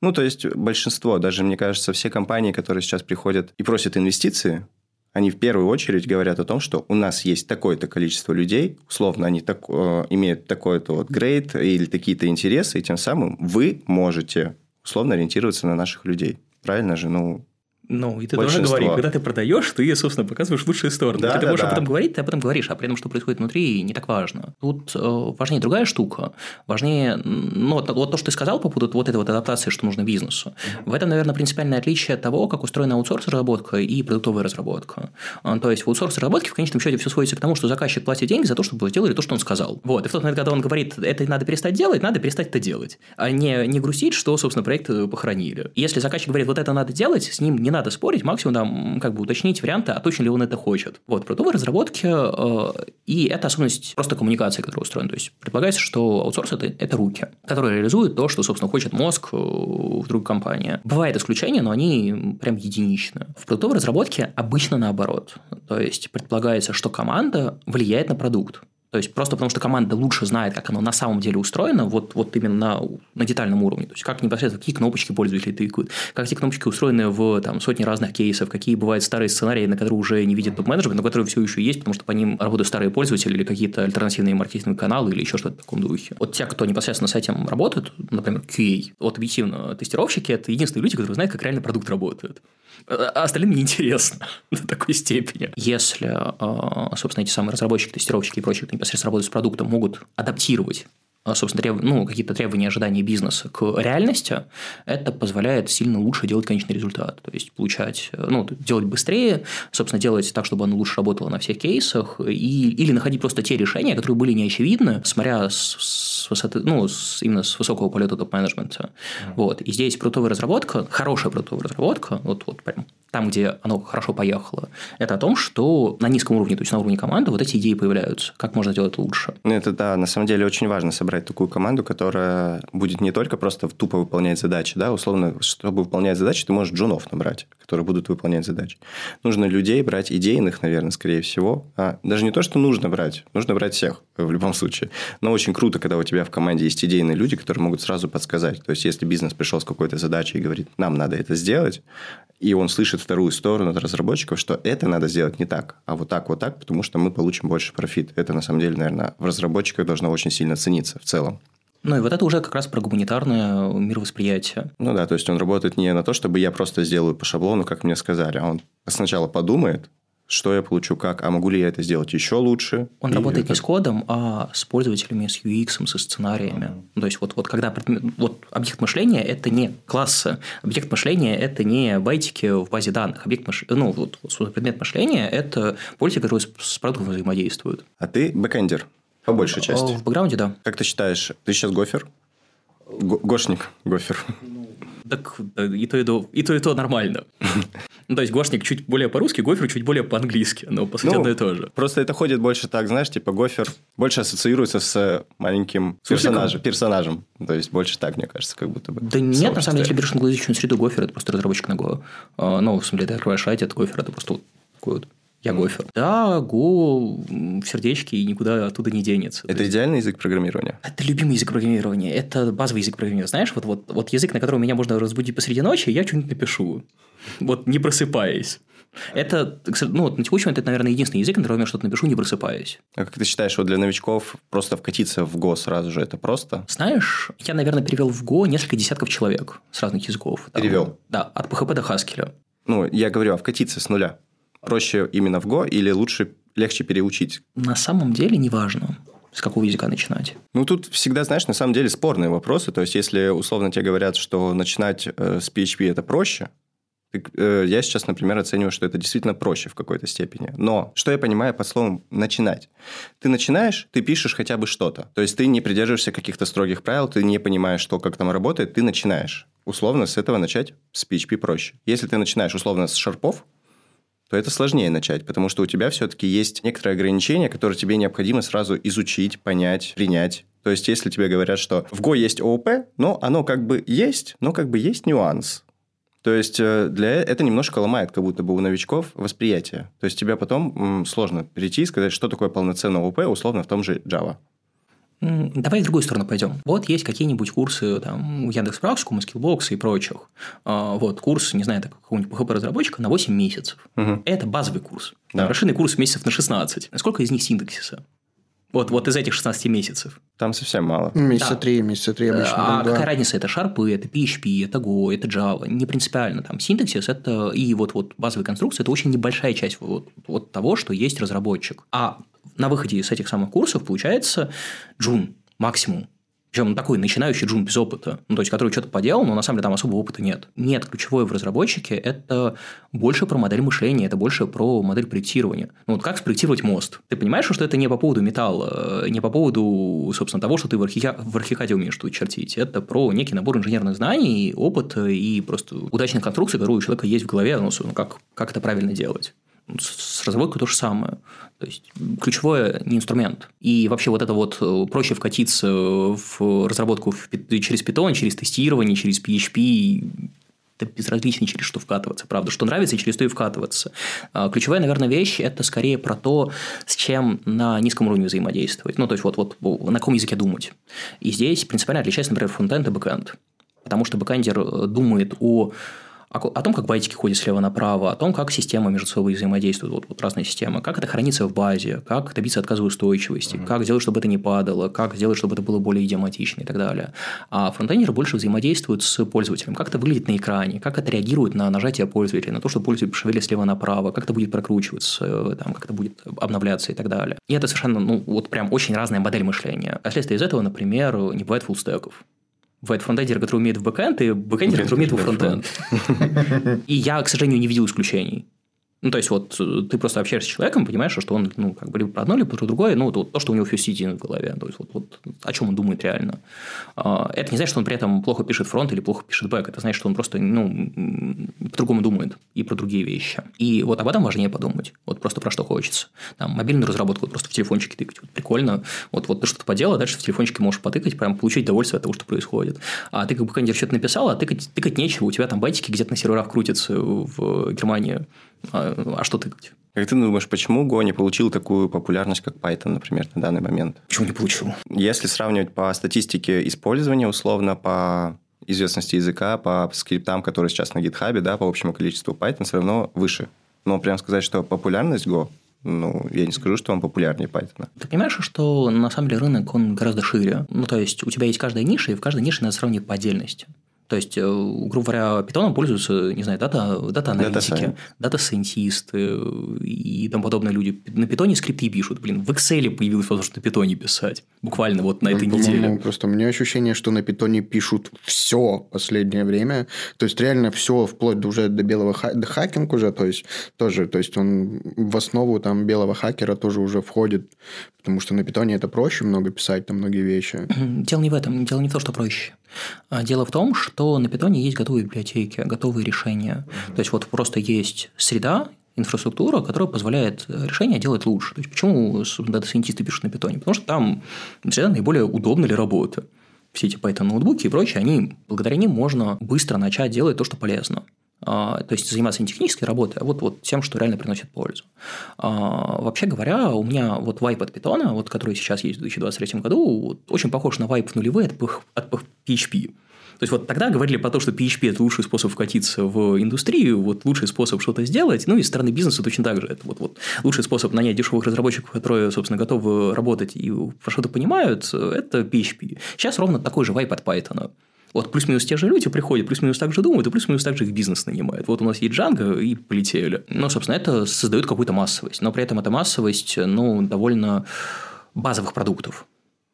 Ну, то есть большинство, даже, мне кажется, все компании, которые сейчас приходят и просят инвестиции, они в первую очередь говорят о том, что у нас есть такое-то количество людей, условно, они так, э, имеют такой-то вот грейд или такие-то интересы, и тем самым вы можете условно ориентироваться на наших людей. Правильно же? Ну, Ну, и ты Большинство. тоже говори, когда ты продаешь, ты, собственно, показываешь лучшие стороны. Да, ты да, можешь да. об этом говорить, ты об этом говоришь, а при этом, что происходит внутри, не так важно. Тут э, важнее другая штука. Важнее, ну, вот, вот то, что ты сказал по поводу вот этой вот адаптации, что нужно бизнесу. В этом, наверное, принципиальное отличие от того, как устроена аутсорс-разработка и продуктовая разработка. А, То есть, в аутсорс-разработке в конечном счете все сводится к тому, что заказчик платит деньги за то, чтобы сделали то, что он сказал. Вот. И в тот момент, когда он говорит, это надо перестать делать, надо перестать это делать. А не, не грустить, что, собственно, проект э, похоронили. Если заказчик говорит, вот это надо делать, с ним не надо спорить, максимум там, как бы уточнить варианты, а точно ли он это хочет. Вот, в продуктовой разработке, э, и это особенность просто коммуникации, которая устроена. То есть, предполагается, что аутсорс это, это руки, которые реализуют то, что, собственно, хочет мозг э, в другой компании. Бывают исключения, но они прям единичны. В продуктовой разработке обычно наоборот. То есть, предполагается, что команда влияет на продукт. То есть просто потому, что команда лучше знает, как оно на самом деле устроено, вот, вот именно на, на детальном уровне. То есть как непосредственно, какие кнопочки пользователи тыкают, как эти кнопочки устроены в там, сотни разных кейсов, какие бывают старые сценарии, на которые уже не видит топ-менеджмент, но которые все еще есть, потому что по ним работают старые пользователи или какие-то альтернативные маркетинговые каналы или еще что-то в таком духе. Вот те, кто непосредственно с этим работают, например, QA, вот объективно тестировщики, это единственные люди, которые знают, как реально продукт работает. А остальным неинтересно до такой степени. Если, э, собственно, эти самые разработчики, тестировщики и прочие, непосредственно работают с продуктом, могут адаптировать а, собственно, треб... ну, какие-то требования, ожидания бизнеса к реальности, это позволяет сильно лучше делать конечный результат. То есть, получать, э, ну, делать быстрее, собственно, делать так, чтобы оно лучше работало на всех кейсах, и... или находить просто те решения, которые были неочевидны, смотря с, с высоты, ну, с... именно с высокого полета топ-менеджмента. Вот. И здесь продуктовая разработка, хорошая продуктовая разработка, вот, вот прям там, где оно хорошо поехало, это о том, что на низком уровне, то есть на уровне команды, вот эти идеи появляются. Как можно сделать лучше? Ну, это, да, на самом деле очень важно собрать такую команду, которая будет не только просто тупо выполнять задачи, да, условно, чтобы выполнять задачи, ты можешь джунов набрать, которые будут выполнять задачи. Нужно людей брать идейных, наверное, скорее всего. А, даже не то, что нужно брать, нужно брать всех в любом случае. Но очень круто, когда у тебя в команде есть идейные люди, которые могут сразу подсказать. То есть, если бизнес пришел с какой-то задачей и говорит, нам надо это сделать, и он слышит вторую сторону от разработчиков, что это надо сделать не так, а вот так, вот так, потому что мы получим больше профит. Это, на самом деле, наверное, в разработчиках должно очень сильно цениться в целом. Ну и вот это уже как раз про гуманитарное мировосприятие. Ну да, то есть он работает не на то, чтобы я просто сделаю по шаблону, как мне сказали, а он сначала подумает, что я получу как, а могу ли я это сделать еще лучше. Он И работает это- не с кодом, а с пользователями, с UX, со сценариями. Ну, То есть, вот, вот когда предмет- вот объект мышления – это не классы, объект мышления – это не байтики в базе данных. Объект мыш... ну, вот, предмет мышления – это пользователи, которые с, продуктом взаимодействуют. А ты бэкэндер, по большей части. В бэкграунде, да. Как ты считаешь, ты сейчас гофер? Го- Гошник, гофер. Так да, и то, и то, и то, и то нормально. Ну, то есть, Гошник чуть более по-русски, Гофер чуть более по-английски, но по сути Ну, одно и то же. Просто это ходит больше так, знаешь, типа гофер больше ассоциируется с маленьким Сусликом? персонажем. персонажем. То есть больше так, мне кажется, как будто бы. Да нет, на самом деле, если берешь англоязычную среду, Гофер – это просто разработчик на Go. А, Ну, в смысле, ты открываешь сайт, это Гофер, это просто такой вот я гофер. Да, Go в сердечке и никуда оттуда не денется. То Это есть- идеальный язык программирования? Это любимый язык программирования, это базовый язык программирования. Знаешь, вот, вот, вот язык, на котором меня можно разбудить посреди ночи, я что-нибудь напишу. Вот не просыпаясь. Это, ну, вот на текущий момент это, наверное, единственный язык, на котором я что-то напишу, не просыпаясь. А как ты считаешь, вот для новичков просто вкатиться в Go сразу же это просто? Знаешь, я, наверное, перевел в Go несколько десятков человек с разных языков. Там, перевел? Да, от PHP до Haskell. Ну, я говорю, а вкатиться с нуля? Проще именно в Go или лучше, легче переучить? На самом деле неважно с какого языка начинать? Ну, тут всегда, знаешь, на самом деле спорные вопросы. То есть, если условно тебе говорят, что начинать э, с PHP это проще, Э, я сейчас, например, оцениваю, что это действительно проще в какой-то степени. Но что я понимаю под словом «начинать»? Ты начинаешь, ты пишешь хотя бы что-то. То есть ты не придерживаешься каких-то строгих правил, ты не понимаешь, что как там работает, ты начинаешь. Условно с этого начать с PHP проще. Если ты начинаешь условно с шарпов, то это сложнее начать, потому что у тебя все-таки есть некоторые ограничения, которые тебе необходимо сразу изучить, понять, принять. То есть, если тебе говорят, что в Go есть ООП, но оно как бы есть, но как бы есть нюанс. То есть э, для это немножко ломает, как будто бы у новичков восприятие. То есть тебе потом сложно перейти и сказать, что такое полноценный ОП, условно, в том же Java. Давай в другую сторону пойдем. Вот есть какие-нибудь курсы там, у Яндекс.Практикума, Skillbox и прочих. А, вот курс, не знаю, какого-нибудь PHP-разработчика на 8 месяцев. Угу. Это базовый курс. Да. Расширенный курс месяцев на 16. Сколько из них синтаксиса? Вот, вот из этих 16 месяцев. Там совсем мало. Месяца три, да. месяца три обычно. А да. какая разница? Это шарпы, это PHP, это Go, это Java. Не принципиально. Там синтаксис это и вот, вот базовые конструкции это очень небольшая часть вот, вот того, что есть разработчик. А на выходе из этих самых курсов получается джун максимум. Причем он такой начинающий джун без опыта, ну, то есть, который что-то поделал, но на самом деле там особого опыта нет. Нет, ключевое в разработчике – это больше про модель мышления, это больше про модель проектирования. Ну, вот как спроектировать мост? Ты понимаешь, что это не по поводу металла, не по поводу, собственно, того, что ты в, архи... в архикаде умеешь тут чертить. Это про некий набор инженерных знаний, опыт и просто удачных конструкций, которые у человека есть в голове, ну, как, как это правильно делать с разработкой то же самое. То есть ключевое не инструмент. И вообще вот это вот э, проще вкатиться в разработку через Python, через тестирование, через PHP, это безразлично, через что вкатываться, правда, что нравится через то и вкатываться. А, ключевая, наверное, вещь – это скорее про то, с чем на низком уровне взаимодействовать. Ну, то есть, вот, вот на каком языке думать. И здесь принципиально отличается, например, фронтенд и бэкенд. Потому что бэкендер э, думает о о том, как байтики ходят слева направо, о том, как системы между собой взаимодействуют, вот, вот разные системы, как это хранится в базе, как добиться отказоустойчивости, mm-hmm. как сделать, чтобы это не падало, как сделать, чтобы это было более идиоматично и так далее. А фронтендеры больше взаимодействуют с пользователем, как это выглядит на экране, как это реагирует на нажатие пользователя, на то, что пользователь шевелит слева направо, как это будет прокручиваться, там, как это будет обновляться и так далее. И это совершенно, ну, вот прям очень разная модель мышления. А следствие из этого, например, не бывает фуллстеков бывает фронтендер, который умеет в бэкэнд, и бэкэндер, который умеет в фронтенд. И я, к сожалению, не видел исключений. Ну, то есть, вот э, ты просто общаешься с человеком, понимаешь, что он, ну, как бы либо про одно, либо про другое, ну, то, то что у него все сидит в голове. То есть, вот, вот о чем он думает реально. А, это не значит, что он при этом плохо пишет фронт или плохо пишет бэк. Это значит, что он просто, ну, по-другому думает и про другие вещи. И вот об этом важнее подумать. Вот просто про что хочется. Там, мобильную разработку просто в телефончике тыкать. Вот прикольно. Вот, вот ты что-то поделал, а дальше в телефончике можешь потыкать, прям получить удовольствие от того, что происходит. А ты как бы кондер что-то написал, а тыкать, тыкать нечего. У тебя там байтики где-то на серверах крутятся в Германии а, а что тыкать? Как ты думаешь, почему Go не получил такую популярность, как Python, например, на данный момент? Почему не получил? Если сравнивать по статистике использования, условно, по известности языка, по скриптам, которые сейчас на GitHub, да, по общему количеству Python все равно выше. Но прям сказать, что популярность Go ну, я не скажу, что он популярнее Python. Ты понимаешь, что на самом деле рынок, он гораздо шире. Ну, то есть, у тебя есть каждая ниша, и в каждой нише надо сравнивать по отдельности. То есть, э, грубо говоря, питоном пользуются, не знаю, дата, дата-аналитики, дата-сайентисты и тому подобные люди. На питоне скрипты пишут. Блин, в Excel появилась возможность на питоне писать. Буквально вот на этой ну, неделе. Просто у меня ощущение, что на питоне пишут все последнее время. То есть, реально все, вплоть до уже до белого ха- до хакинг уже. То есть, тоже, то есть, он в основу там белого хакера тоже уже входит. Потому что на питоне это проще много писать, там многие вещи. Дело не в этом. Дело не в том, что проще. А дело в том, что на питоне есть готовые библиотеки, готовые решения. То есть, вот просто есть среда, инфраструктура, которая позволяет решение делать лучше. То есть, почему дата-сайентисты пишут на питоне? Потому что там среда наиболее удобна для работы. Все эти Python ноутбуки и прочее, они, благодаря ним можно быстро начать делать то, что полезно. А, то есть заниматься не технической работой, а вот, вот тем, что реально приносит пользу. А, вообще говоря, у меня вот вайп от питона, вот, который сейчас есть в 2023 году, очень похож на вайп в нулевые от, от PHP. То есть, вот тогда говорили про то, что PHP – это лучший способ вкатиться в индустрию, вот лучший способ что-то сделать. Ну, и со стороны бизнеса точно так же. Это вот, вот лучший способ нанять дешевых разработчиков, которые, собственно, готовы работать и что-то понимают, это PHP. Сейчас ровно такой же вайп от Python. Вот плюс-минус те же люди приходят, плюс-минус так же думают, и плюс-минус так же их бизнес нанимает. Вот у нас есть Django, и полетели. Ну, собственно, это создает какую-то массовость. Но при этом эта массовость, ну, довольно базовых продуктов.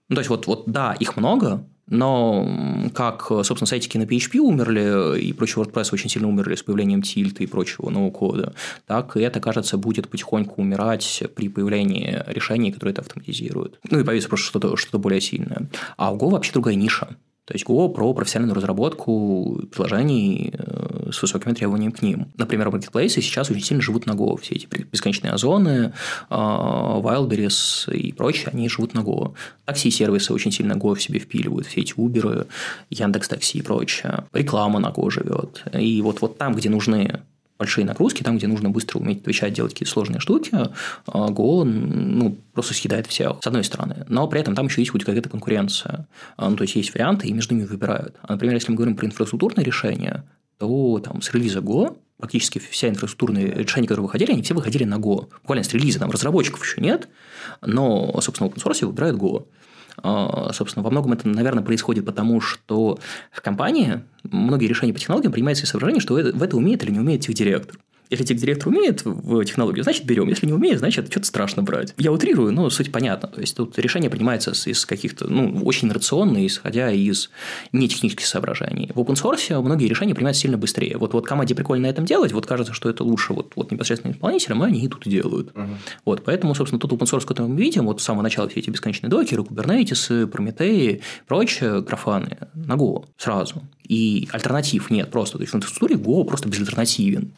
Ну, то есть, вот, вот да, их много, но как, собственно, сайтики на PHP умерли и прочие WordPress очень сильно умерли с появлением тильта и прочего ноу-кода, так и это, кажется, будет потихоньку умирать при появлении решений, которые это автоматизируют. Ну и появится просто что-то что более сильное. А у Go вообще другая ниша. То есть Go про профессиональную разработку приложений э, с высокими требованиями к ним. Например, маркетплейсы сейчас очень сильно живут на Go. Все эти бесконечные озоны, э, Wildberries и прочие, они живут на Go. Такси-сервисы очень сильно Go в себе впиливают. Все эти Uber, Яндекс Такси и прочее. Реклама на Go живет. И вот, вот там, где нужны большие нагрузки, там, где нужно быстро уметь отвечать, делать какие-то сложные штуки, а, Go ну, просто съедает всех, с одной стороны. Но при этом там еще есть хоть какая-то конкуренция. А, ну, то есть, есть варианты, и между ними выбирают. А, например, если мы говорим про инфраструктурные решения, то там с релиза Go практически вся инфраструктурные решения, которые выходили, они все выходили на Go. Буквально с релиза, там разработчиков еще нет, но, собственно, open source выбирают Go. А, собственно, во многом это, наверное, происходит потому, что в компании многие решения по технологиям принимаются из соображения, что в это умеет или не умеет техдиректор. Если директор умеет в технологию, значит берем. Если не умеет, значит что-то страшно брать. Я утрирую, но суть понятна. То есть тут решение принимается из каких-то, ну, очень рационно, исходя из нетехнических соображений. В open source многие решения принимаются сильно быстрее. Вот, вот команде прикольно на этом делать, вот кажется, что это лучше вот, вот непосредственно исполнителям, и они идут и делают. Uh-huh. Вот, поэтому, собственно, тот open source, который мы видим, вот с самого начала все эти бесконечные докеры, кубернетисы, прометеи, прочее, графаны на Go сразу. И альтернатив нет просто. То есть в инфраструктуре Go просто безальтернативен.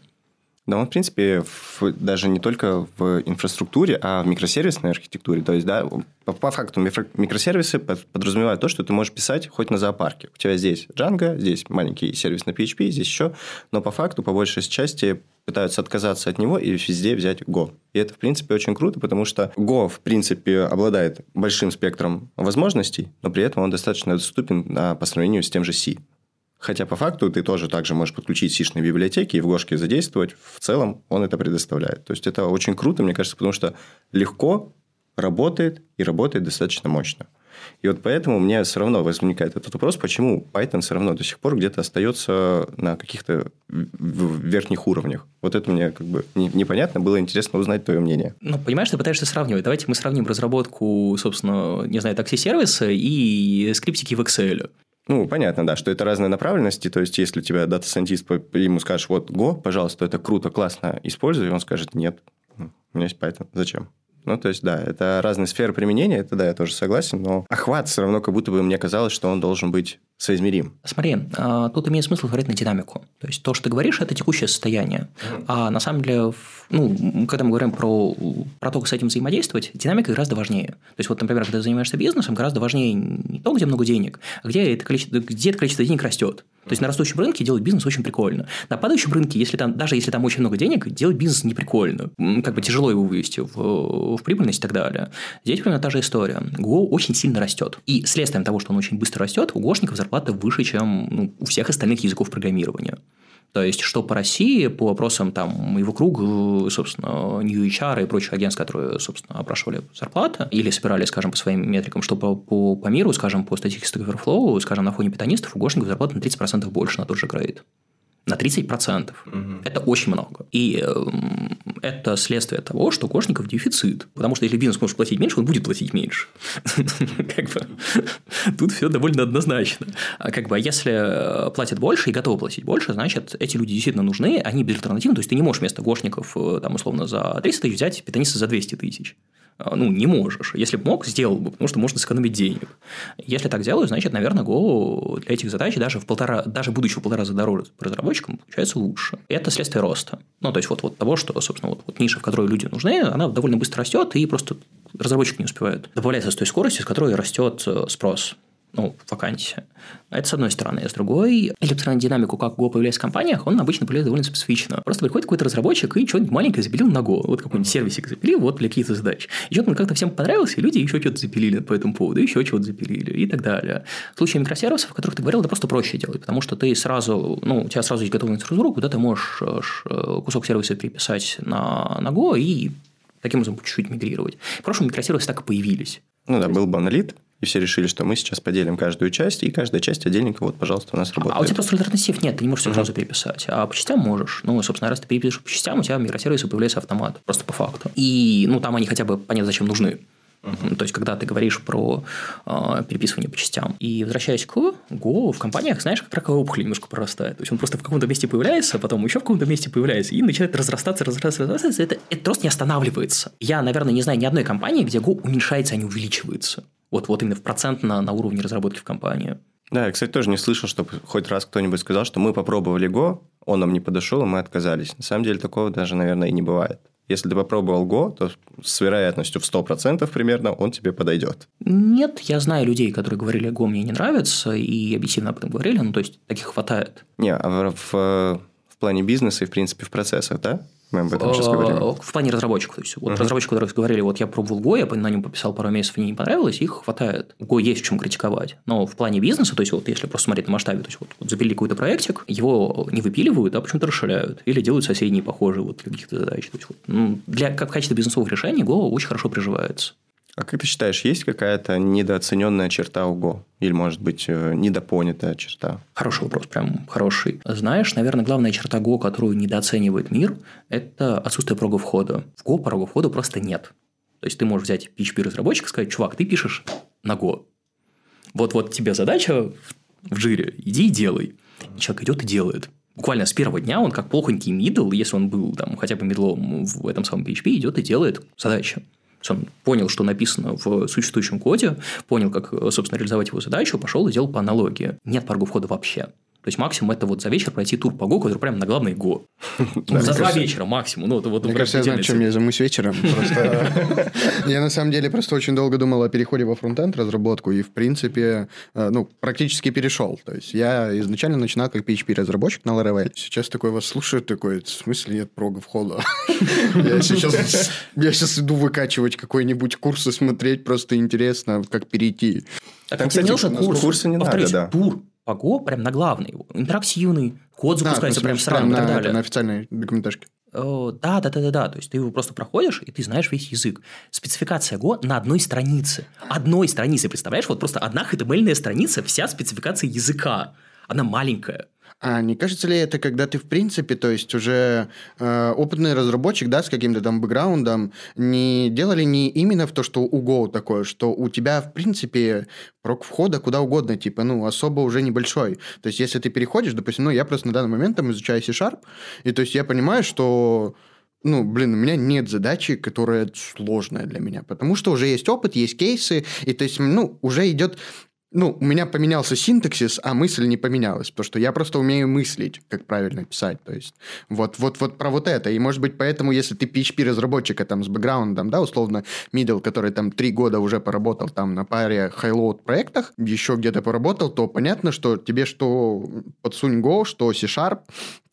Да, он, в принципе, в, даже не только в инфраструктуре, а в микросервисной архитектуре. То есть, да, по, по факту микросервисы подразумевают то, что ты можешь писать хоть на зоопарке. У тебя здесь Django, здесь маленький сервис на PHP, здесь еще. Но по факту, по большей части, пытаются отказаться от него и везде взять Go. И это, в принципе, очень круто, потому что Go, в принципе, обладает большим спектром возможностей, но при этом он достаточно доступен по сравнению с тем же C. Хотя по факту ты тоже также можешь подключить сишные библиотеки и в Гошке задействовать. В целом он это предоставляет. То есть это очень круто, мне кажется, потому что легко работает и работает достаточно мощно. И вот поэтому меня все равно возникает этот вопрос, почему Python все равно до сих пор где-то остается на каких-то верхних уровнях. Вот это мне как бы непонятно, было интересно узнать твое мнение. Ну, понимаешь, ты пытаешься сравнивать. Давайте мы сравним разработку, собственно, не знаю, такси-сервиса и скриптики в Excel. Ну, понятно, да, что это разные направленности. То есть, если у тебя data scientist, ему скажешь, вот, Go, пожалуйста, это круто, классно, используй, он скажет, нет, у меня есть Python, зачем? Ну, то есть, да, это разные сферы применения, это да, я тоже согласен, но охват все равно как будто бы мне казалось, что он должен быть соизмерим. Смотри, а, тут имеет смысл говорить на динамику. То есть, то, что ты говоришь, это текущее состояние. Mm-hmm. А на самом деле, ну, когда мы говорим про, про то, как с этим взаимодействовать, динамика гораздо важнее. То есть, вот, например, когда ты занимаешься бизнесом, гораздо важнее не то, где много денег, а где это количество, где это количество денег растет. То есть на растущем рынке делать бизнес очень прикольно. На падающем рынке, если там, даже если там очень много денег, делать бизнес не прикольно. Как бы тяжело его вывести в, в прибыльность и так далее. Здесь примерно та же история. Go очень сильно растет. И следствием того, что он очень быстро растет, у гошников зарплата выше, чем ну, у всех остальных языков программирования. То есть, что по России, по вопросам там его круг, собственно, New HR и прочих агентств, которые, собственно, опрашивали зарплаты или собирали, скажем, по своим метрикам, что по, по, по миру, скажем, по статистике Stack Overflow, скажем, на фоне питанистов у гошников зарплата на 30% больше на тот же грейд на 30%. Угу. Это очень много. И э, это следствие того, что у кошников дефицит. Потому что если бизнес может платить меньше, он будет платить меньше. как бы, тут все довольно однозначно. А как бы, если э, платят больше и готовы платить больше, значит, эти люди действительно нужны, они безальтернативны. То есть, ты не можешь вместо гошников, э, там, условно, за 300 тысяч взять питаниста за 200 тысяч. А, ну, не можешь. Если бы мог, сделал бы, потому что можно сэкономить денег. Если так делаю, значит, наверное, Go для этих задач даже в полтора, даже будучи в полтора раза дороже разработчикам, получается лучше. И это следствие роста. Ну, то есть, вот, вот того, что, собственно, вот, вот ниша, в которой люди нужны, она довольно быстро растет, и просто разработчик не успевает добавляется с той скоростью, с которой растет э, спрос. Ну, вакансия. Это с одной стороны. А с другой, посмотреть динамику, как Go появляется в компаниях, он обычно появляется довольно специфично. Просто приходит какой-то разработчик и что-нибудь маленькое запилил на Go. Вот какой-нибудь сервисик запилил вот для каких-то задач. И что-то как-то всем понравилось, и люди еще что-то запилили по этому поводу, еще чего-то запилили и так далее. В случае микросервисов, о которых ты говорил, это просто проще делать, потому что ты сразу, ну, у тебя сразу есть готовый инфраструктуру, куда ты можешь э, э, кусок сервиса переписать на, на Go и таким образом чуть-чуть мигрировать. В прошлом микросервисы так и появились. Ну да, был монолит, и все решили, что мы сейчас поделим каждую часть, и каждая часть отдельненько, вот, пожалуйста, у нас работает. А у тебя просто альтернатив нет, ты не можешь все сразу переписать. А по частям можешь. Ну, собственно, раз ты перепишешь по частям, у тебя в микросервисе появляется автомат. Просто по факту. И, ну, там они хотя бы понятно, зачем нужны. Uh-huh. То есть, когда ты говоришь про э, переписывание по частям. И возвращаясь к Go, в компаниях, знаешь, как раковая опухоль немножко прорастает. То есть, он просто в каком-то месте появляется, потом еще в каком-то месте появляется, и начинает разрастаться, разрастаться, разрастаться. Это, это просто не останавливается. Я, наверное, не знаю ни одной компании, где Go уменьшается, а не увеличивается. Вот, вот именно в процент на, на уровне разработки в компании. Да, я, кстати, тоже не слышал, чтобы хоть раз кто-нибудь сказал, что мы попробовали Go, он нам не подошел, и мы отказались. На самом деле такого даже, наверное, и не бывает. Если ты попробовал Go, то с вероятностью в 100% примерно он тебе подойдет. Нет, я знаю людей, которые говорили, Go мне не нравится, и объективно об этом говорили, ну, то есть, таких хватает. Не, а в, в, в плане бизнеса и, в принципе, в процессах, да? Мы об этом сейчас говорим. Э, в плане разработчиков. То есть, вот uh-huh. разработчики, которые говорили, вот я пробовал Go, я на нем пописал пару месяцев, мне не понравилось, их хватает. Go есть в чем критиковать. Но в плане бизнеса, то есть, вот если просто смотреть на масштабе, то есть, вот, вот запилили какой-то проектик, его не выпиливают, а почему-то расширяют. Или делают соседние похожие вот для каких-то задач. То есть, вот, ну, для, как в качестве бизнесовых решений Go очень хорошо приживается. А как ты считаешь, есть какая-то недооцененная черта у Go? Или, может быть, э, недопонятая черта? Хороший вопрос, прям хороший. Знаешь, наверное, главная черта Go, которую недооценивает мир, это отсутствие порога входа. В Go порога входа просто нет. То есть, ты можешь взять PHP-разработчика и сказать, чувак, ты пишешь на Go. Вот-вот тебе задача в жире, иди и делай. И человек идет и делает. Буквально с первого дня он как плохонький мидл, если он был там хотя бы мидлом в этом самом PHP, идет и делает задачу он понял, что написано в существующем коде, понял, как, собственно, реализовать его задачу, пошел и сделал по аналогии. Нет порога входа вообще. То есть максимум это вот за вечер пройти тур по Го, который прям на главный Го. За два вечера максимум. Ну, вот, Мне кажется, я знаю, чем я займусь вечером. Я на самом деле просто очень долго думал о переходе во фронтенд разработку и, в принципе, э, ну, практически перешел. То есть я изначально начинал как PHP-разработчик на Laravel. Сейчас такой вас слушаю, такой, в смысле нет прога входа? Я сейчас, я сейчас иду выкачивать какой-нибудь курс и смотреть, просто интересно, как перейти. Так, кстати, не нужен курс. Курсы не надо, да. тур по Go прям на главный, интерактивный, код запускается а, прям сразу и так далее. на официальной документажке. Да, да, да, да, да. То есть ты его просто проходишь, и ты знаешь весь язык. Спецификация Go на одной странице. Одной странице, представляешь? Вот просто одна HTML страница, вся спецификация языка. Она маленькая. А не кажется ли это, когда ты, в принципе, то есть уже э, опытный разработчик, да, с каким-то там бэкграундом, не делали не именно в то, что у Go такое, что у тебя, в принципе, прок входа куда угодно, типа, ну, особо уже небольшой. То есть, если ты переходишь, допустим, ну, я просто на данный момент там изучаю C-Sharp, и то есть я понимаю, что ну, блин, у меня нет задачи, которая сложная для меня, потому что уже есть опыт, есть кейсы, и то есть, ну, уже идет ну, у меня поменялся синтаксис, а мысль не поменялась, потому что я просто умею мыслить, как правильно писать, то есть. Вот, вот, вот про вот это, и может быть поэтому, если ты PHP-разработчика там с бэкграундом, да, условно, middle, который там три года уже поработал там на паре high-load проектах, еще где-то поработал, то понятно, что тебе что подсунь Go, что C-Sharp,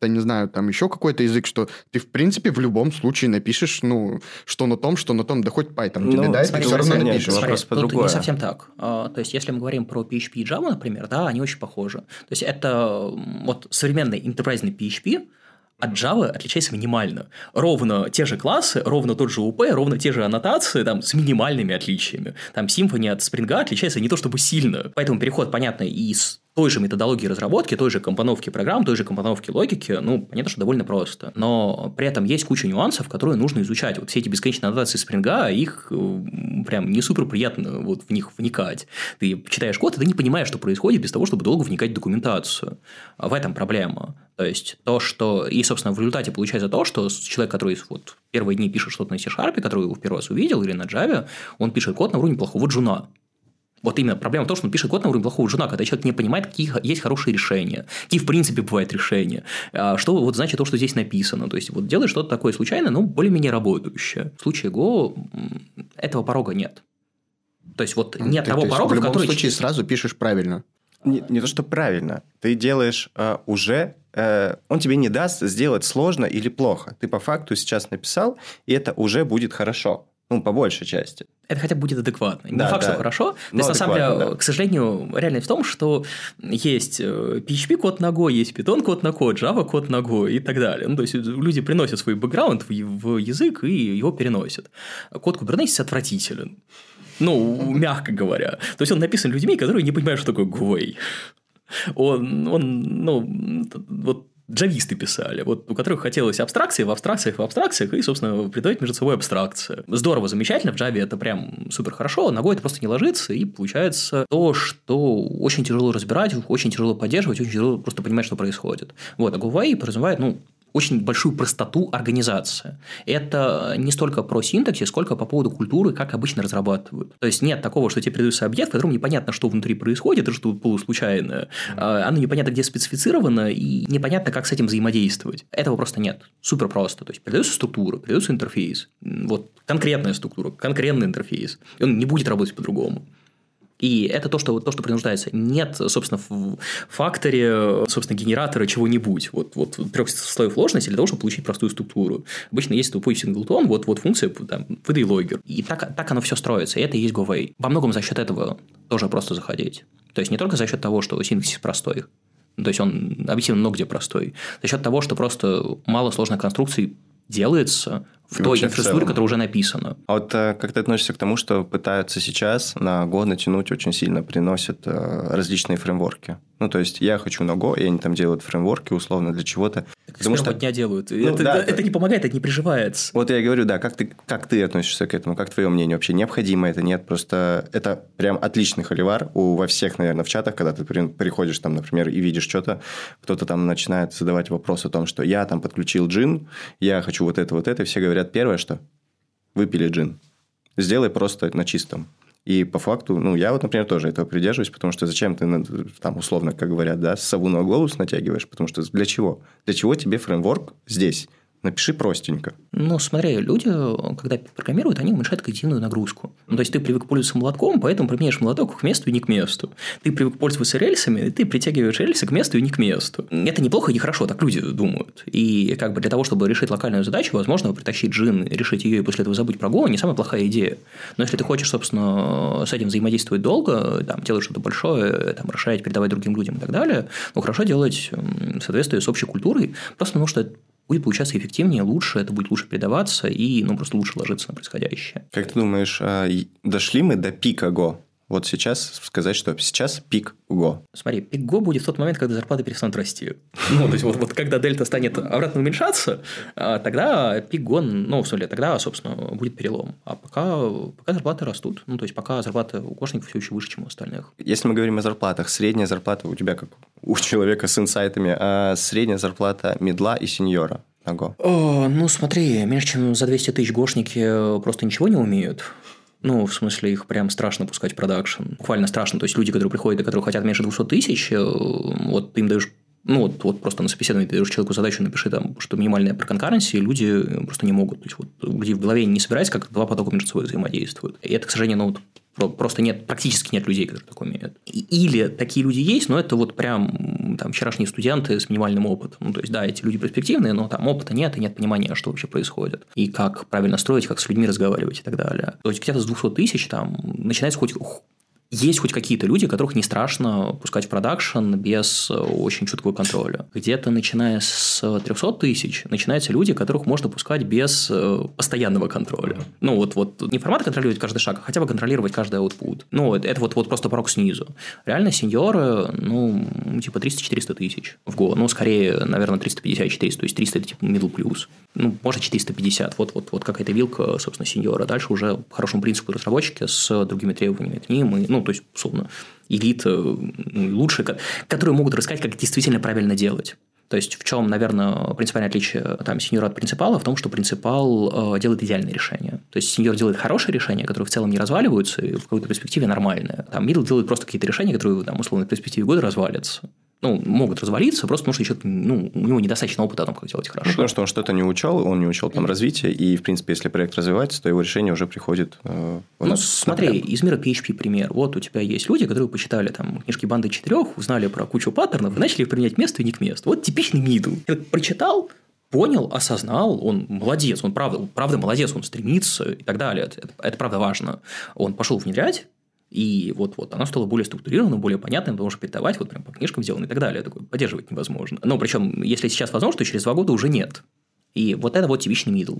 да не знаю, там еще какой-то язык, что ты, в принципе, в любом случае напишешь, ну, что на том, что на том, да хоть Python ну, тебе дает, ты все равно напишешь. Смотри, тут не совсем так. А, то есть, если мы говорим про PHP и Java, например, да, они очень похожи. То есть, это вот современный enterprise PHP, от Java отличается минимально. Ровно те же классы, ровно тот же УП, ровно те же аннотации, там, с минимальными отличиями. Там Symfony от Spring отличается не то чтобы сильно. Поэтому переход, понятно, из той же методологии разработки, той же компоновки программ, той же компоновки логики, ну, понятно, что довольно просто. Но при этом есть куча нюансов, которые нужно изучать. Вот все эти бесконечные аннотации спринга, их э, прям не супер приятно вот в них вникать. Ты читаешь код, и ты не понимаешь, что происходит без того, чтобы долго вникать в документацию. А в этом проблема. То есть, то, что... И, собственно, в результате получается то, что человек, который вот первые дни пишет что-то на C-Sharp, который его в первый раз увидел, или на Java, он пишет код на уровне плохого джуна. Вот именно проблема в том, что он пишет код на уровне плохого жена, когда человек не понимает, какие есть хорошие решения, какие в принципе бывают решения, а что вот значит то, что здесь написано. То есть, вот делаешь что-то такое случайно, но более-менее работающее. В случае Go этого порога нет. То есть, вот нет Ты- того то есть порога, в в любом который... случае сразу пишешь правильно. Не, не то, что правильно. Ты делаешь э, уже... э, он тебе не даст сделать сложно или плохо. Ты по факту сейчас написал, и это уже будет хорошо. Ну, по большей части. это хотя бы будет адекватно. Не Да, факт, да. что хорошо. То Но есть, на самом деле, да. к сожалению, реальность в том, что есть э, PHP код ногой, есть Python код на код, Java код ногой и так далее. Ну, то есть, люди приносят свой бэкграунд в, язык и его переносят. Код Kubernetes отвратителен. Ну, мягко говоря. То есть, он написан людьми, которые не понимают, что такое GUI. Он, он ну, вот джависты писали, вот у которых хотелось абстракции в абстракциях в абстракциях и, собственно, придавать между собой абстракции. Здорово, замечательно, в Java это прям супер хорошо, ногой это просто не ложится, и получается то, что очень тяжело разбирать, очень тяжело поддерживать, очень тяжело просто понимать, что происходит. Вот, а GUI подразумевает, ну, очень большую простоту организации. Это не столько про синтаксис, сколько по поводу культуры, как обычно разрабатывают. То есть нет такого, что тебе передается объект, в котором непонятно, что внутри происходит, и что полуслучайное. А, Оно непонятно, где специфицировано, и непонятно, как с этим взаимодействовать. Этого просто нет. Супер просто. То есть передается структура, передается интерфейс. Вот конкретная структура, конкретный интерфейс. И он не будет работать по-другому. И это то, что, то, что принуждается. Нет, собственно, в факторе, собственно, генератора чего-нибудь. Вот, вот трех слоев сложности для того, чтобы получить простую структуру. Обычно есть тупой синглтон, вот, вот функция, там, выдай логер. И так, так оно все строится. И это и есть GoWay. Во многом за счет этого тоже просто заходить. То есть, не только за счет того, что синтаксис простой, то есть, он объективно много где простой, за счет того, что просто мало сложных конструкций делается в И той инфраструктуре, которая уже написана. А вот э, как ты относишься к тому, что пытаются сейчас на Go натянуть очень сильно, приносят э, различные фреймворки? Ну, то есть, я хочу на Go, и они там делают фреймворки условно для чего-то. Так Потому что дня делают. Ну, это, да, это да. не помогает, это не приживается. Вот я и говорю, да, как ты, как ты относишься к этому, как твое мнение вообще, необходимо это, нет, просто это прям отличный холивар у, во всех, наверное, в чатах, когда ты при- приходишь там, например, и видишь что-то, кто-то там начинает задавать вопрос о том, что я там подключил джин, я хочу вот это, вот это, и все говорят, первое, что выпили джин, сделай просто на чистом. И по факту, ну, я вот, например, тоже этого придерживаюсь, потому что зачем ты, там, условно, как говорят, да, сову на глобус натягиваешь, потому что для чего? Для чего тебе фреймворк здесь? Напиши простенько. Ну, смотри, люди, когда программируют, они уменьшают когнитивную нагрузку. Ну, то есть, ты привык пользоваться молотком, поэтому применяешь молоток к месту и не к месту. Ты привык пользоваться рельсами, и ты притягиваешь рельсы к месту и не к месту. Это неплохо и нехорошо, так люди думают. И как бы для того, чтобы решить локальную задачу, возможно, притащить джин, решить ее и после этого забыть про Go, не самая плохая идея. Но если ты хочешь, собственно, с этим взаимодействовать долго, там, делать что-то большое, там, расширять, передавать другим людям и так далее, ну, хорошо делать в соответствии с общей культурой, просто потому что будет получаться эффективнее, лучше, это будет лучше передаваться и ну, просто лучше ложиться на происходящее. Как ты думаешь, а, дошли мы до пика Go? Вот сейчас сказать, что сейчас пик Go. Смотри, пик Go будет в тот момент, когда зарплаты перестанут расти. Ну, то есть, вот, вот когда дельта станет обратно уменьшаться, а, тогда пик Go, ну, в смысле, тогда, собственно, будет перелом. А пока, пока зарплаты растут. Ну, то есть, пока зарплаты у кошников все еще выше, чем у остальных. Если мы говорим о зарплатах, средняя зарплата у тебя как у человека с инсайтами, а средняя зарплата медла и сеньора на Go. О, ну, смотри, меньше, чем за 200 тысяч гошники просто ничего не умеют. Ну, в смысле, их прям страшно пускать в продакшн. Буквально страшно. То есть, люди, которые приходят и которые хотят меньше 200 тысяч, э, вот ты им даешь ну, вот, вот просто на собеседовании ты даешь человеку задачу, напиши там, что минимальная про конкуренции, люди просто не могут. То есть, вот людей в голове не собирается, как два потока между собой взаимодействуют. И это, к сожалению, ну, вот просто нет, практически нет людей, которые так умеют. Или такие люди есть, но это вот прям там вчерашние студенты с минимальным опытом. Ну, то есть, да, эти люди перспективные, но там опыта нет, и нет понимания, что вообще происходит. И как правильно строить, как с людьми разговаривать и так далее. То есть, где-то с 200 тысяч там начинается хоть есть хоть какие-то люди, которых не страшно пускать в продакшн без э, очень чуткого контроля. Где-то начиная с 300 тысяч начинаются люди, которых можно пускать без э, постоянного контроля. Ну, вот, вот не формат контролировать каждый шаг, а хотя бы контролировать каждый output. Ну, это вот, вот просто порог снизу. Реально сеньоры, ну, типа 300-400 тысяч в Go. Ну, скорее, наверное, 350-400. То есть 300 это типа middle plus. Ну, может, 450. Вот, вот, вот какая-то вилка, собственно, сеньора. Дальше уже по хорошему принципу разработчики с другими требованиями к ним. И, ну, то есть, условно, элита ну, лучшие, ко- которые могут рассказать, как действительно правильно делать. То есть, в чем, наверное, принципиальное отличие там, сеньора от принципала? В том, что принципал э, делает идеальное решение. То есть, сеньор делает хорошие решения, которые в целом не разваливаются, и в какой-то перспективе нормальные. Там, мидл делает просто какие-то решения, которые, там, условно, в перспективе года развалятся. Ну, могут развалиться, просто потому что человек, ну, у него недостаточно опыта о том, как делать Ну, хорошо. потому что он что-то не учел, он не учел там развитие, и, в принципе, если проект развивается, то его решение уже приходит э, у Ну, нас смотри, напрямую. из мира PHP пример. Вот у тебя есть люди, которые почитали там книжки банды четырех, узнали про кучу паттернов и начали их применять к месту и не к месту. Вот типичный. Человек прочитал, понял, осознал, он молодец, он правда, правда молодец, он стремится и так далее. Это, это- это правда важно. Он пошел внедрять, и вот-вот оно стало более структурированным, более понятным, потому что передавать вот прям по книжкам сделано и так далее. Такое поддерживать невозможно. Ну, причем, если сейчас возможно, то через два года уже нет. И вот это вот типичный мидл.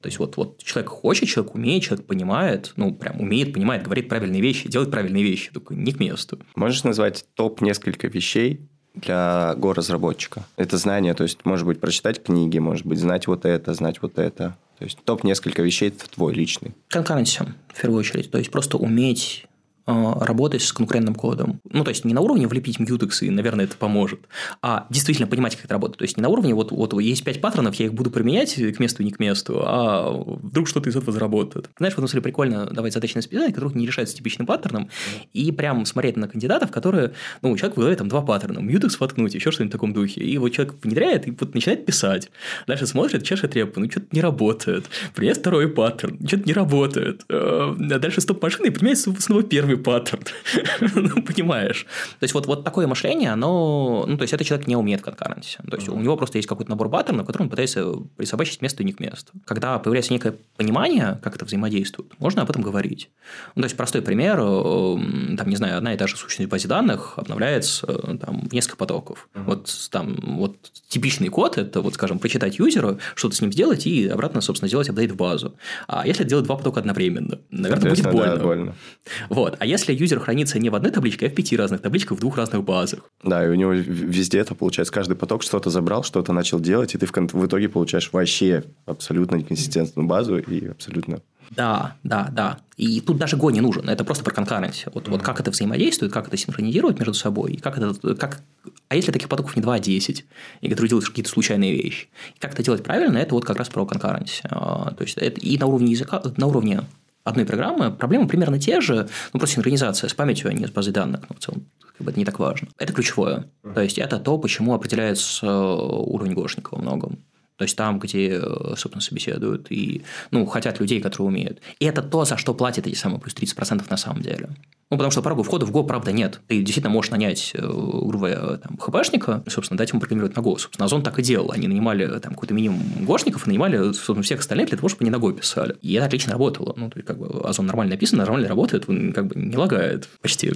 То есть, вот, вот человек хочет, человек умеет, человек понимает, ну, прям умеет, понимает, говорит правильные вещи, делает правильные вещи, только не к месту. Можешь назвать топ несколько вещей для го-разработчика? Это знание, то есть, может быть, прочитать книги, может быть, знать вот это, знать вот это. То есть, топ несколько вещей твой личный. Конкуренция, в первую очередь. То есть, просто уметь работать с конкурентным кодом. Ну, то есть, не на уровне влепить мьютекс, и, наверное, это поможет, а действительно понимать, как это работает. То есть, не на уровне, вот, вот есть пять паттернов, я их буду применять к месту и не к месту, а вдруг что-то из этого заработает. Знаешь, в этом смысле прикольно давать задачи на списание, которых не решаются типичным паттерном, и прям смотреть на кандидатов, которые, ну, у человека в голове там два паттерна, мьютекс воткнуть, еще что-нибудь в таком духе. И вот человек внедряет и вот начинает писать. Дальше смотрит, чешет репу, ну, что-то не работает. Принес второй паттерн, что-то не работает. Э, А дальше стоп-машина и применяется снова первый паттерн. ну, понимаешь. То есть, вот, вот такое мышление, оно... Ну, то есть, это человек не умеет конкуренции. То есть, у него просто есть какой-то набор паттернов, который он пытается присобачить место и не к месту. Когда появляется некое понимание, как это взаимодействует, можно об этом говорить. Ну, то есть, простой пример, э, там, не знаю, одна и та же сущность в базе данных обновляется э, там, в несколько потоков. Вот там вот типичный код – это, вот, скажем, прочитать юзеру, что-то с ним сделать и обратно, собственно, сделать апдейт в базу. А если делать два потока одновременно? Наверное, будет больно. да, больно. Вот. А если юзер хранится не в одной табличке, а в пяти разных табличках в двух разных базах? Да, и у него везде это получается. Каждый поток что-то забрал, что-то начал делать, и ты в, в итоге получаешь вообще абсолютно неконсистентную базу и абсолютно... Да, да, да. И тут даже Go не нужен. Это просто про конкуренцию. Вот, вот как это взаимодействует, как это синхронизирует между собой, и как это, как... А если таких потоков не 2, а 10, и которые делают какие-то случайные вещи? И как это делать правильно, это вот как раз про конкуренцию. А, То есть, это и на уровне языка, на уровне одной программы проблемы примерно те же, ну, просто синхронизация с памятью, а не с базой данных, но в целом как бы это не так важно. Это ключевое. То есть, это то, почему определяется э, уровень гошника во многом. То есть там, где, э, собственно, собеседуют и, ну, хотят людей, которые умеют. И это то, за что платят эти самые плюс 30% на самом деле. Ну, потому что порога входа в Go, правда, нет. Ты действительно можешь нанять, э, грубо говоря, ХПшника, собственно, дать ему программировать на Go. Собственно, Озон так и делал. Они нанимали там какой-то минимум гошников, нанимали, собственно, всех остальных для того, чтобы они на Go писали. И это отлично работало. Ну, то есть, как бы, Озон нормально написан, нормально работает, он как бы не лагает почти.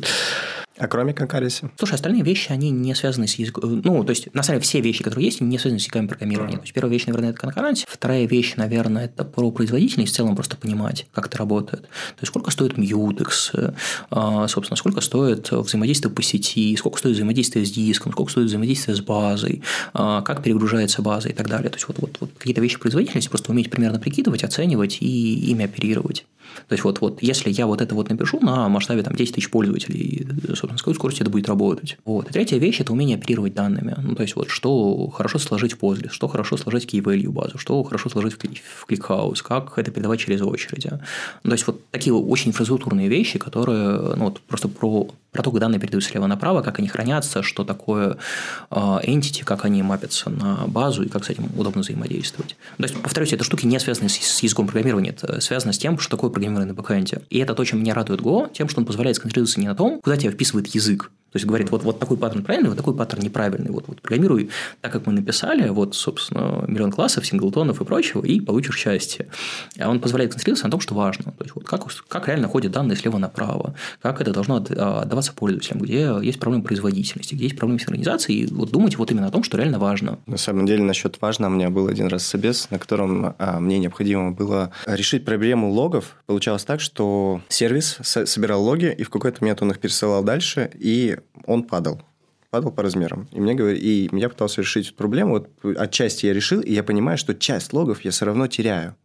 А кроме конкуренции? Слушай, остальные вещи, они не связаны с языком. Ну, то есть, на самом деле, все вещи, которые есть, не связаны с языками программирования. То есть, первая вещь, наверное, это конкуренция. Вторая вещь, наверное, это про производительность, в целом просто понимать, как это работает. То есть, сколько стоит Mutex, э, собственно, сколько стоит взаимодействие по сети, сколько стоит взаимодействие с диском, сколько стоит взаимодействие с базой, э, как перегружается база и так далее. То есть, вот, вот, вот какие-то вещи производительности просто уметь примерно прикидывать, оценивать и ими оперировать. То есть, вот, вот если я вот это вот напишу на масштабе там, 10 тысяч пользователей, собственно, с какой скоростью это будет работать. Вот. И третья вещь – это умение оперировать данными. Ну, то есть, вот что хорошо сложить в Postgres, что хорошо сложить в key-value базу, что хорошо сложить в, ClickHouse, как это передавать через очереди. Ну, то есть, вот такие очень инфраструктурные вещи, которые ну, вот, просто про, про то, как данные передаются слева направо, как они хранятся, что такое э, entity, как они мапятся на базу и как с этим удобно взаимодействовать. То есть, повторюсь, это штуки не связаны с, с языком программирования, это связано с тем, что такое программирование на бэкэнде. И это то, чем меня радует Go, тем, что он позволяет сконцентрироваться не на том, куда тебя язык, то есть говорит, вот, вот такой паттерн правильный, вот такой паттерн неправильный. Вот, вот программируй так, как мы написали, вот, собственно, миллион классов, синглтонов и прочего, и получишь счастье. А он позволяет концентрироваться на том, что важно. То есть, вот как, как реально ходят данные слева направо, как это должно отдаваться пользователям, где есть проблемы производительности, где есть проблемы синхронизации, и вот думать вот именно о том, что реально важно. На самом деле, насчет важно, у меня был один раз собес, на котором а, мне необходимо было решить проблему логов. Получалось так, что сервис собирал логи, и в какой-то момент он их пересылал дальше, и он падал падал по размерам. И мне говорили, и я пытался решить эту проблему. Вот отчасти я решил, и я понимаю, что часть логов я все равно теряю.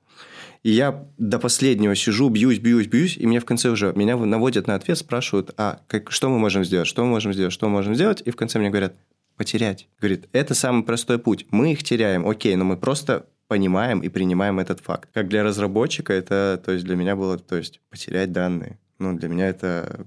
И я до последнего сижу, бьюсь, бьюсь, бьюсь, и мне в конце уже, меня наводят на ответ, спрашивают, а как, что мы можем сделать, что мы можем сделать, что мы можем сделать, и в конце мне говорят, потерять. Говорит, это самый простой путь. Мы их теряем, окей, но мы просто понимаем и принимаем этот факт. Как для разработчика это, то есть для меня было, то есть потерять данные. Ну, для меня это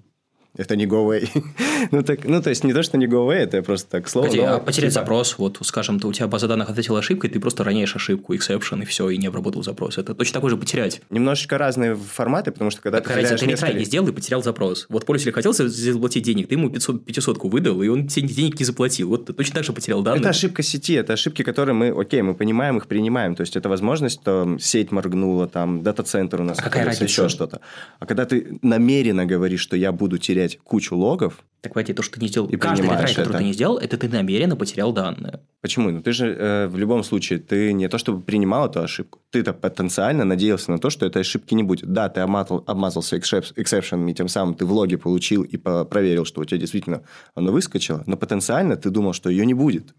Это не go away. ну, так, ну, то есть, не то, что не go away, это просто так слово. Погоди, но, а потерять типа, запрос, вот, скажем, ты, у тебя база данных ответила ошибкой, ты просто роняешь ошибку, exception, и все, и не обработал запрос. Это точно такой же потерять. Немножечко разные форматы, потому что когда Какая ты разница, ты несколько- нейтральный сделал и потерял запрос. Вот пользователь хотел за- заплатить денег, ты ему 500, 500 выдал, и он тебе денег не заплатил. Вот ты точно так же потерял данные. Это ошибка сети, это ошибки, которые мы, окей, мы понимаем, их принимаем. То есть, это возможность, что сеть моргнула, там, дата-центр у нас А какая еще что-то. А когда ты намеренно говоришь, что я буду терять кучу логов, Так, Вадя, то, что ты не сделал, И каждый ретрай, который это. ты не сделал, это ты намеренно потерял данные. Почему? Ну, ты же э, в любом случае, ты не то чтобы принимал эту ошибку, ты-то потенциально надеялся на то, что этой ошибки не будет. Да, ты обмазал, обмазался эксепшенами, тем самым ты в логе получил и проверил, что у тебя действительно оно выскочило, но потенциально ты думал, что ее не будет.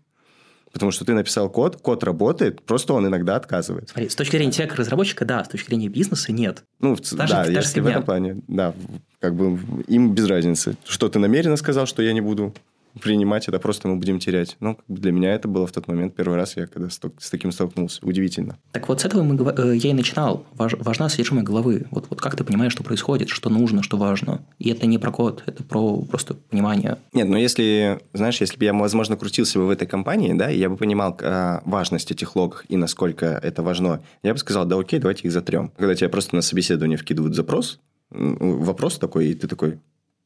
Потому что ты написал код, код работает, просто он иногда отказывает. Смотри, с точки зрения тебя как разработчика, да, с точки зрения бизнеса нет. Ну, в ц- Та же- да, та же если в этом плане, да, как бы им без разницы. Что ты намеренно сказал, что я не буду принимать, это просто мы будем терять. Ну, как бы для меня это было в тот момент первый раз, я когда с, таким столкнулся. Удивительно. Так вот, с этого мы, э, я и начинал. Важ- важна содержимое головы. Вот, вот как ты понимаешь, что происходит, что нужно, что важно. И это не про код, это про просто понимание. Нет, но если, знаешь, если бы я, возможно, крутился бы в этой компании, да, и я бы понимал а, важность этих логов и насколько это важно, я бы сказал, да окей, давайте их затрем. Когда тебе просто на собеседование вкидывают запрос, вопрос такой, и ты такой,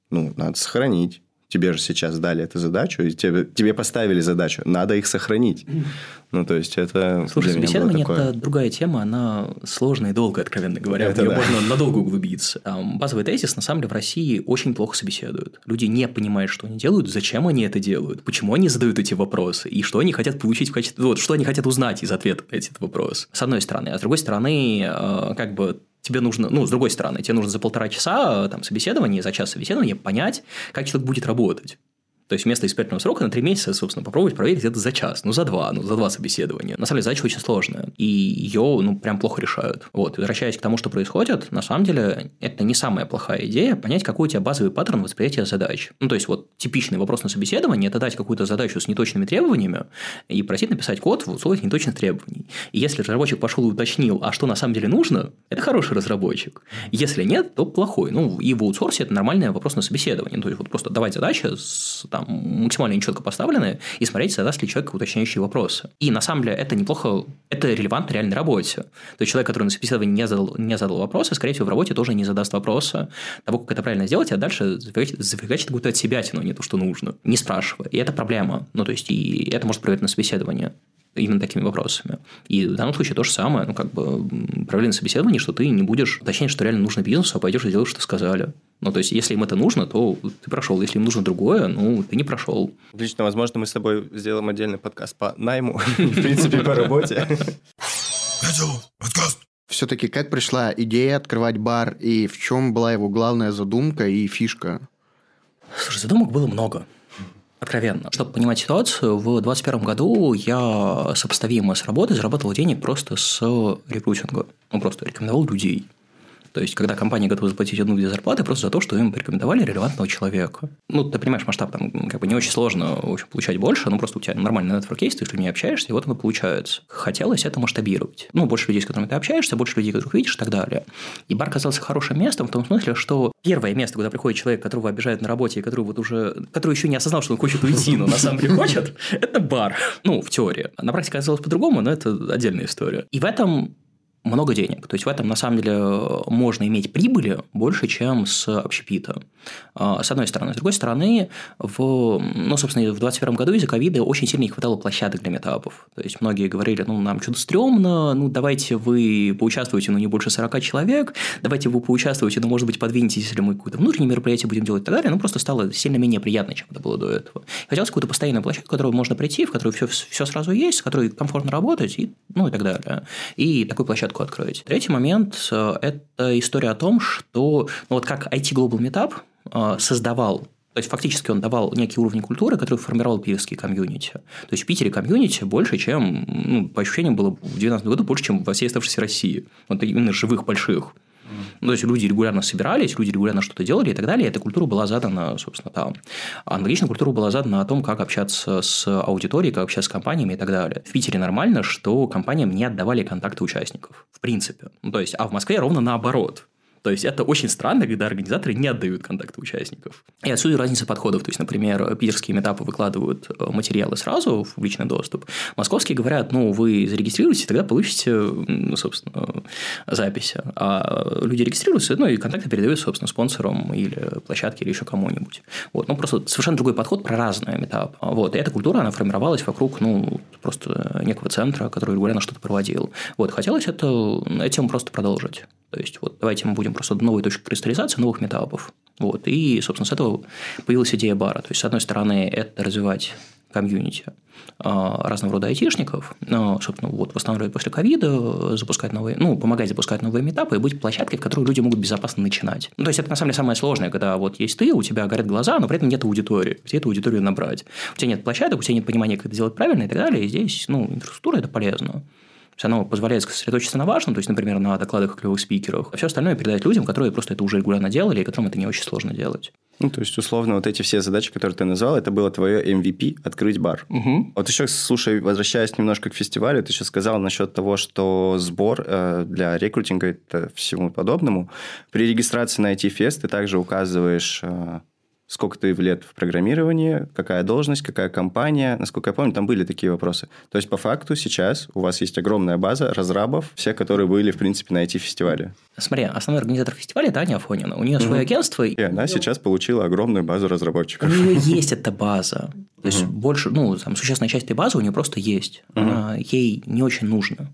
ну, надо сохранить. Тебе же сейчас дали эту задачу, и тебе, тебе поставили задачу, надо их сохранить. Ну, то есть, это Слушай, для меня было такое. это другая тема, она сложная и долгая, откровенно говоря. Это в нее да. можно надолго углубиться. Там, базовый тезис, на самом деле, в России очень плохо собеседуют. Люди не понимают, что они делают, зачем они это делают, почему они задают эти вопросы, и что они хотят получить в качестве... Вот, что они хотят узнать из ответа на этот вопрос. С одной стороны. А с другой стороны, э, как бы тебе нужно, ну, с другой стороны, тебе нужно за полтора часа э, там, собеседования, за час собеседования понять, как человек будет работать. То есть вместо экспертного срока на три месяца, собственно, попробовать проверить это за час, ну, за два, ну, за два собеседования. На самом деле задача очень сложная, и ее, ну, прям плохо решают. Вот, возвращаясь к тому, что происходит, на самом деле это не самая плохая идея понять, какой у тебя базовый паттерн восприятия задач. Ну, то есть вот типичный вопрос на собеседовании – это дать какую-то задачу с неточными требованиями и просить написать код в условиях неточных требований. И если разработчик пошел и уточнил, а что на самом деле нужно, это хороший разработчик. Если нет, то плохой. Ну, и в аутсорсе это нормальный вопрос на собеседовании. Ну, То есть, вот просто давать задачи с, там, максимально нечетко поставленные и смотреть, задаст ли человек уточняющие вопросы. И на самом деле это неплохо, это релевантно реальной работе. То есть человек, который на собеседовании не задал, не задал вопросы, скорее всего, в работе тоже не задаст вопроса того, как это правильно сделать, а дальше зафигачит, какую-то от себя не то, что нужно, не спрашивая. И это проблема. Ну, то есть, и это может проверить на собеседовании именно такими вопросами. И в данном случае то же самое, ну, как бы, на собеседовании, что ты не будешь уточнять, что реально нужно бизнесу, а пойдешь и сделаешь, что сказали. Ну, то есть, если им это нужно, то ты прошел. Если им нужно другое, ну, ты не прошел. Отлично, возможно, мы с тобой сделаем отдельный подкаст по найму, в принципе, по работе. Все-таки как пришла идея открывать бар, и в чем была его главная задумка и фишка? Слушай, задумок было много. Откровенно. Чтобы понимать ситуацию, в 2021 году я сопоставимо с работой заработал денег просто с рекрутинга. Ну, просто рекомендовал людей. То есть, когда компания готова заплатить одну две зарплаты просто за то, что им порекомендовали релевантного человека. Ну, ты понимаешь, масштаб там как бы не очень сложно в общем, получать больше, ну, просто у тебя нормальный нетворк есть, ты с людьми общаешься, и вот оно получается. Хотелось это масштабировать. Ну, больше людей, с которыми ты общаешься, больше людей, которых видишь и так далее. И бар казался хорошим местом в том смысле, что первое место, куда приходит человек, которого обижают на работе, и который вот уже, который еще не осознал, что он хочет уйти, но на самом деле хочет, это бар. Ну, в теории. На практике оказалось по-другому, но это отдельная история. И в этом много денег. То есть, в этом, на самом деле, можно иметь прибыли больше, чем с общепита. А, С одной стороны. С другой стороны, в, ну, собственно, в 2021 году из-за ковида очень сильно не хватало площадок для метапов. То есть, многие говорили, ну, нам что-то стрёмно, ну, давайте вы поучаствуете, но не больше 40 человек, давайте вы поучаствуете, но, может быть, подвинетесь, если мы какое-то внутреннее мероприятие будем делать и так далее. Ну, просто стало сильно менее приятно, чем это было до этого. Хотелось какую-то постоянную площадку, в которую можно прийти, в которой все, все сразу есть, с которой комфортно работать, и, ну, и так далее. И такую площадку открыть. Третий момент э, – это история о том, что, ну, вот как IT Global Meetup э, создавал то есть, фактически он давал некий уровень культуры, который формировал питерские комьюнити. То есть, в Питере комьюнити больше, чем, ну, по ощущениям, было в 2012 году больше, чем во всей оставшейся России. Вот именно живых, больших. Ну, то есть, люди регулярно собирались, люди регулярно что-то делали и так далее. И эта культура была задана, собственно, там. А аналогичная культура была задана о том, как общаться с аудиторией, как общаться с компаниями и так далее. В Питере нормально, что компаниям не отдавали контакты участников. В принципе. Ну, то есть, а в Москве ровно наоборот. То есть, это очень странно, когда организаторы не отдают контакты участников. И отсюда разница подходов. То есть, например, питерские метапы выкладывают э, материалы сразу в публичный доступ. Московские говорят, ну, вы зарегистрируетесь, тогда получите, ну, собственно, запись. А люди регистрируются, ну, и контакты передают, собственно, спонсорам или площадке, или еще кому-нибудь. Вот. Ну, просто совершенно другой подход про разные метапы. Вот. И эта культура, она формировалась вокруг, ну, просто некого центра, который регулярно что-то проводил. Вот. Хотелось это, этим просто продолжить. То есть, вот давайте мы будем просто новые точки кристаллизации новых метапов. Вот. И, собственно, с этого появилась идея бара. То есть, с одной стороны, это развивать комьюнити а, разного рода айтишников, но, собственно, вот восстанавливать после ковида, запускать новые, ну, помогать запускать новые метапы и быть площадкой, в которой люди могут безопасно начинать. Ну, то есть, это на самом деле самое сложное, когда вот есть ты, у тебя горят глаза, но при этом нет аудитории, где эту аудиторию набрать. У тебя нет площадок, у тебя нет понимания, как это делать правильно и так далее, и здесь, ну, инфраструктура – это полезно есть оно позволяет сосредоточиться на важном, то есть, например, на докладах о клевых спикерах, а все остальное передать людям, которые просто это уже регулярно делали, и которым это не очень сложно делать. Ну, то есть, условно, вот эти все задачи, которые ты назвал, это было твое MVP – открыть бар. Угу. Вот еще, слушай, возвращаясь немножко к фестивалю, ты сейчас сказал насчет того, что сбор э, для рекрутинга – это всему подобному. При регистрации на IT-фест ты также указываешь э, сколько ты лет в программировании, какая должность, какая компания. Насколько я помню, там были такие вопросы. То есть, по факту, сейчас у вас есть огромная база разрабов, все, которые были, в принципе, на IT-фестивале. Смотри, основной организатор фестиваля – это Аня Афонина. У нее угу. свое агентство. И она сейчас получила огромную базу разработчиков. У нее есть эта база. То есть, больше, ну, там, существенная часть этой базы у нее просто есть. Ей не очень нужно.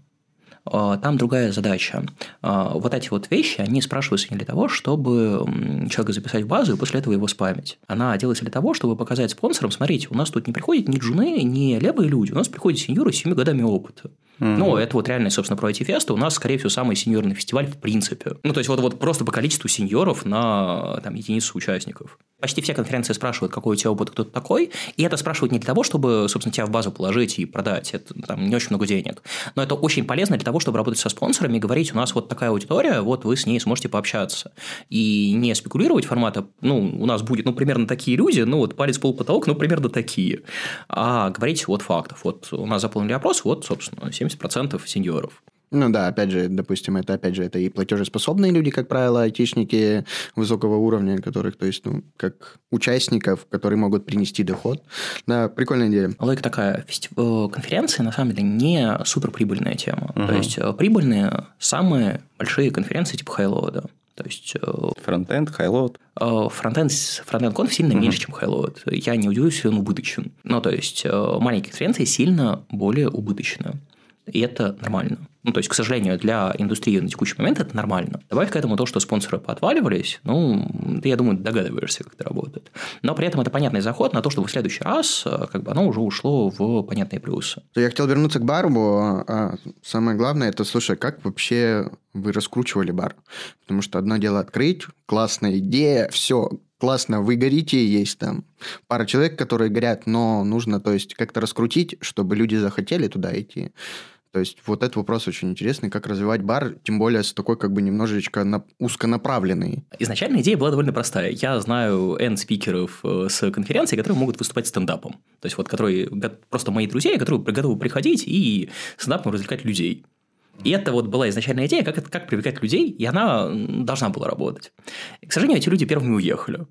А, там другая задача. А, вот эти вот вещи, они спрашиваются не для того, чтобы человека записать в базу и после этого его спамить. Она делается для того, чтобы показать спонсорам, смотрите, у нас тут не приходят ни джуны, ни левые люди, у нас приходят сеньоры с 7 годами опыта. Mm-hmm. Ну, это вот реально, собственно, про IT-фест. У нас, скорее всего, самый сеньорный фестиваль в принципе. Ну, то есть, вот, вот просто по количеству сеньоров на там, единицу участников. Почти все конференции спрашивают, какой у тебя опыт, кто такой. И это спрашивают не для того, чтобы, собственно, тебя в базу положить и продать. Это там не очень много денег. Но это очень полезно для того, чтобы работать со спонсорами и говорить, у нас вот такая аудитория, вот вы с ней сможете пообщаться. И не спекулировать формата, ну, у нас будет, ну, примерно такие люди, ну, вот палец пол потолок, ну, примерно такие. А говорить вот фактов. Вот у нас заполнили опрос, вот, собственно, 70% сеньоров. Ну да, опять же, допустим, это опять же это и платежеспособные люди, как правило, айтишники высокого уровня, которых, то есть, ну, как участников, которые могут принести доход. Да, прикольная идея. Логика такая, э, конференции на самом деле не суперприбыльная тема. Угу. То есть э, прибыльные самые большие конференции типа Хайлоуда. То есть... Э, фронтенд, хайлоуд. Фронтенд, фронтенд конф сильно uh-huh. меньше, чем хайлоуд. Я не удивлюсь, если он убыточен. Ну, то есть, маленькие конференции сильно более убыточны. И это нормально. Ну, то есть, к сожалению, для индустрии на текущий момент это нормально. Добавь к этому то, что спонсоры поотваливались, ну, ты, я думаю, догадываешься, как это работает. Но при этом это понятный заход на то, чтобы в следующий раз э, как бы оно уже ушло в понятные плюсы. Я хотел вернуться к бару. А самое главное, это, слушай, как вообще вы раскручивали бар? Потому что одно дело открыть, классная идея, все, классно, вы горите, есть там пара человек, которые горят, но нужно, то есть, как-то раскрутить, чтобы люди захотели туда идти. То есть вот этот вопрос очень интересный, как развивать бар, тем более с такой как бы немножечко на... узконаправленной. Изначально идея была довольно простая. Я знаю N спикеров э, с конференции, которые могут выступать стендапом. То есть вот которые просто мои друзья, которые готовы приходить и стендапом развлекать людей. И это вот была изначальная идея, как, как привлекать людей, и она должна была работать. И, к сожалению, эти люди первыми уехали.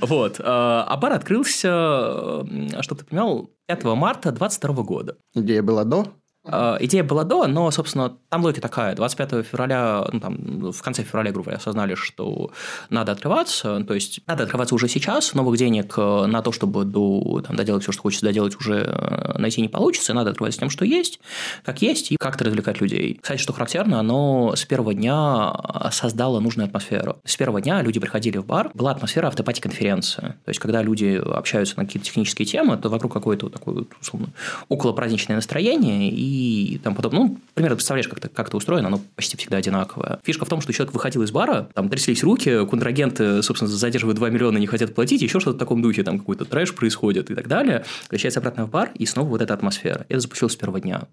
Вот. А, а бар открылся, чтобы ты понимал, 5 марта 2022 года. Идея была до? Э, идея была до, но, собственно, там логика такая. 25 февраля, ну, там, в конце февраля, грубо говоря, осознали, что надо открываться. То есть, надо открываться уже сейчас. Новых денег э, на то, чтобы до, там, доделать все, что хочется доделать, уже э, найти не получится. Надо открываться тем, что есть, как есть, и как-то развлекать людей. Кстати, что характерно, оно с первого дня создало нужную атмосферу. С первого дня люди приходили в бар, была атмосфера автопати-конференции. То есть, когда люди общаются на какие-то технические темы, то вокруг какое-то вот такое, условно, около праздничное настроение, и и там подобное. Ну, примерно представляешь, как это, как это устроено, оно почти всегда одинаковое. Фишка в том, что человек выходил из бара, там тряслись руки, контрагенты, собственно, задерживают 2 миллиона, не хотят платить, еще что-то в таком духе, там какой-то трэш происходит и так далее. Возвращается обратно в бар, и снова вот эта атмосфера. Это запустилось с первого дня.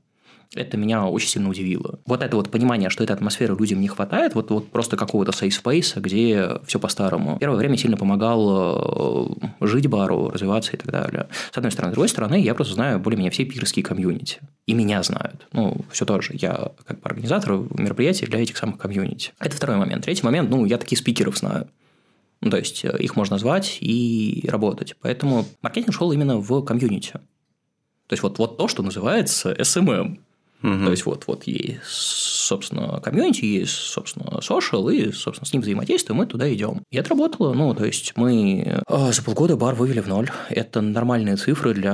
Это меня очень сильно удивило. Вот это вот понимание, что этой атмосферы людям не хватает, вот, вот просто какого-то safe space, где все по-старому. Первое время сильно помогал э, жить бару, развиваться и так далее. С одной стороны. С другой стороны, я просто знаю более-менее все питерские комьюнити. И меня знают. Ну, все тоже. Я как бы организатор мероприятий для этих самых комьюнити. Это второй момент. Третий момент, ну, я таких спикеров знаю. Ну, то есть, э, их можно звать и работать. Поэтому маркетинг шел именно в комьюнити. То есть, вот, вот то, что называется SMM. Угу. То есть, вот, вот есть, собственно, комьюнити, есть, собственно, social, и, собственно, с ним взаимодействуем, мы туда идем. И это работало, ну, то есть, мы э, за полгода бар вывели в ноль. Это нормальные цифры для,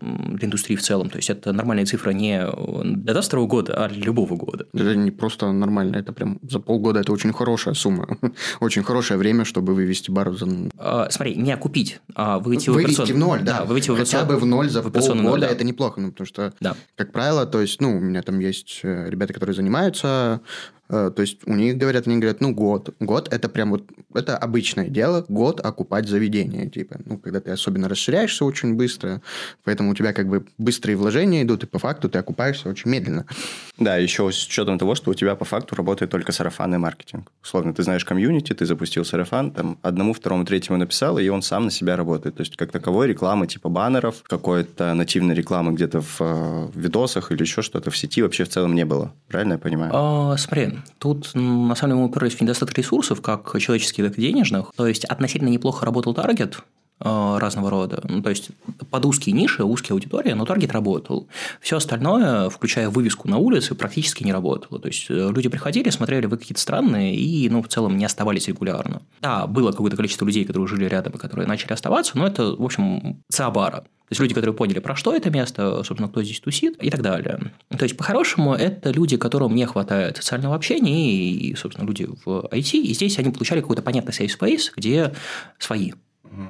для индустрии в целом. То есть, это нормальные цифры не для 22 года, а для любого года. Это не просто нормально, это прям за полгода это очень хорошая сумма. очень хорошее время, чтобы вывести бар за... А, смотри, не окупить, а выйти, вывести в, в ноль, да. да Хотя в бы в ноль за полгода, ноль, да. это неплохо, ну, потому что, да. как правило, то есть, ну, у меня там есть э, ребята, которые занимаются то есть у них говорят, они говорят, ну, год. Год – это прям вот, это обычное дело, год окупать заведение. Типа, ну, когда ты особенно расширяешься очень быстро, поэтому у тебя как бы быстрые вложения идут, и по факту ты окупаешься очень медленно. Да, еще с учетом того, что у тебя по факту работает только сарафанный маркетинг. Условно, ты знаешь комьюнити, ты запустил сарафан, там, одному, второму, третьему написал, и он сам на себя работает. То есть, как таковой рекламы типа баннеров, какой-то нативной рекламы где-то в, э, в видосах или еще что-то в сети вообще в целом не было. Правильно я понимаю? А, смотри, Тут, на самом деле, мы уперлись в недостаток ресурсов, как человеческих, так и денежных. То есть, относительно неплохо работал таргет, разного рода. Ну, то есть, под узкие ниши, узкие аудитории, но таргет работал. Все остальное, включая вывеску на улице, практически не работало. То есть, э, люди приходили, смотрели, вы какие-то странные, и, ну, в целом не оставались регулярно. Да, было какое-то количество людей, которые жили рядом и которые начали оставаться, но это, в общем, циабара. То есть люди, которые поняли, про что это место, собственно, кто здесь тусит и так далее. То есть, по-хорошему, это люди, которым не хватает социального общения, и, собственно, люди в IT, и здесь они получали какой-то понятный safe space, где свои.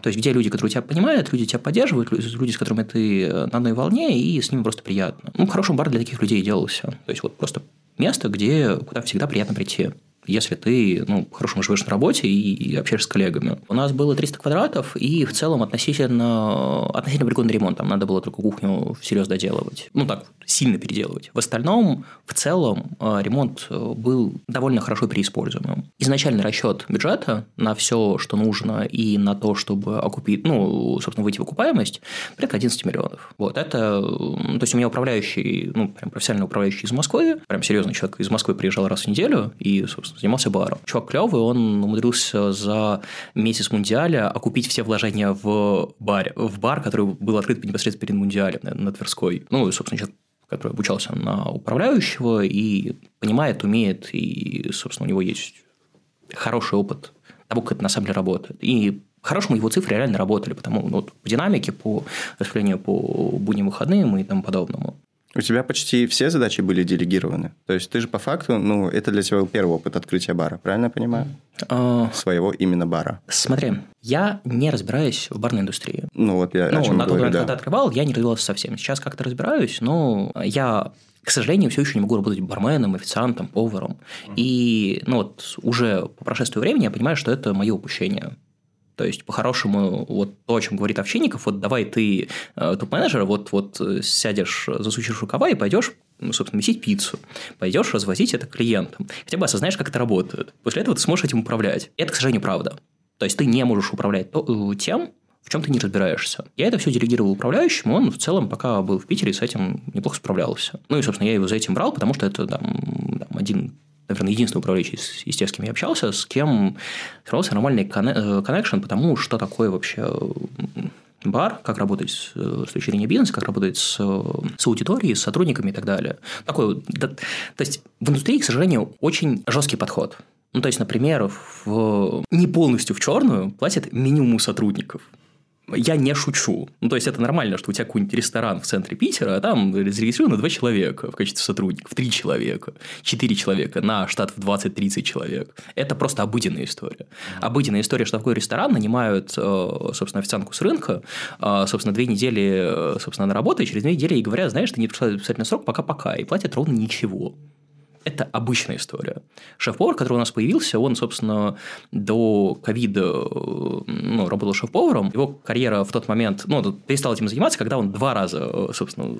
То есть, где люди, которые тебя понимают, люди тебя поддерживают, люди, с которыми ты на одной волне, и с ними просто приятно. Ну, хороший бар для таких людей делался. То есть, вот просто место, где, куда всегда приятно прийти если ты ну, по-хорошему живешь на работе и, общаешься с коллегами. У нас было 300 квадратов, и в целом относительно, относительно прикольный ремонт. Там надо было только кухню всерьез доделывать. Ну, так, сильно переделывать. В остальном, в целом, э, ремонт э, был довольно хорошо переиспользуемым. Изначальный расчет бюджета на все, что нужно, и на то, чтобы окупить, ну, собственно, выйти в окупаемость, порядка 11 миллионов. Вот это, то есть у меня управляющий, ну, прям профессиональный управляющий из Москвы, прям серьезный человек из Москвы приезжал раз в неделю и, собственно, занимался баром. Чувак клевый, он умудрился за месяц мундиаля окупить все вложения в баре, в бар, который был открыт непосредственно перед мундиалем на, на Тверской. Ну, и, собственно, человек который обучался на управляющего и понимает, умеет, и, собственно, у него есть хороший опыт того, как это на самом деле работает. И хорошему его цифры реально работали, потому ну, вот, в динамике по распределению по будним выходным и тому подобному. У тебя почти все задачи были делегированы. То есть ты же по факту, ну, это для тебя первый опыт открытия бара, правильно я понимаю? А... Своего именно бара. Смотри, я не разбираюсь в барной индустрии. Ну, вот я ну, о чем на тот момент, да. когда открывал, я не разбирался совсем. Сейчас как-то разбираюсь, но я к сожалению, все еще не могу работать барменом, официантом, поваром. И ну, вот уже по прошествию времени я понимаю, что это мое упущение. То есть, по-хорошему, вот то, о чем говорит Овчинников, вот давай ты э, топ-менеджер, вот, вот э, сядешь, засучишь рукава и пойдешь ну, собственно, месить пиццу, пойдешь развозить это клиентам, хотя бы осознаешь, как это работает. После этого ты сможешь этим управлять. Это, к сожалению, правда. То есть, ты не можешь управлять то, э, тем, в чем ты не разбираешься. Я это все делегировал управляющему, он в целом, пока был в Питере, с этим неплохо справлялся. Ну и, собственно, я его за этим брал, потому что это там, там один наверное, единственный управляющий тех, с кем я общался, с кем сформировался нормальный коннекшн, потому что такое вообще бар, как работать с, с точки зрения бизнеса, как работать с, с аудиторией, с сотрудниками и так далее. Такой, да, то есть в индустрии, к сожалению, очень жесткий подход. Ну, то есть, например, в, не полностью в черную платят минимум сотрудников я не шучу. Ну, то есть, это нормально, что у тебя какой-нибудь ресторан в центре Питера, а там зарегистрировано два человека в качестве сотрудников, три человека, четыре человека на штат в 20-30 человек. Это просто обыденная история. Обыденная история, что такой ресторан нанимают, э, собственно, официантку с рынка, э, собственно, две недели, собственно, она работает, через две недели ей говорят, знаешь, ты не пришла обязательный срок, пока-пока, и платят ровно ничего. Это обычная история. Шеф-повар, который у нас появился, он, собственно, до ковида ну, работал шеф-поваром. Его карьера в тот момент, ну, перестал этим заниматься, когда он два раза, собственно,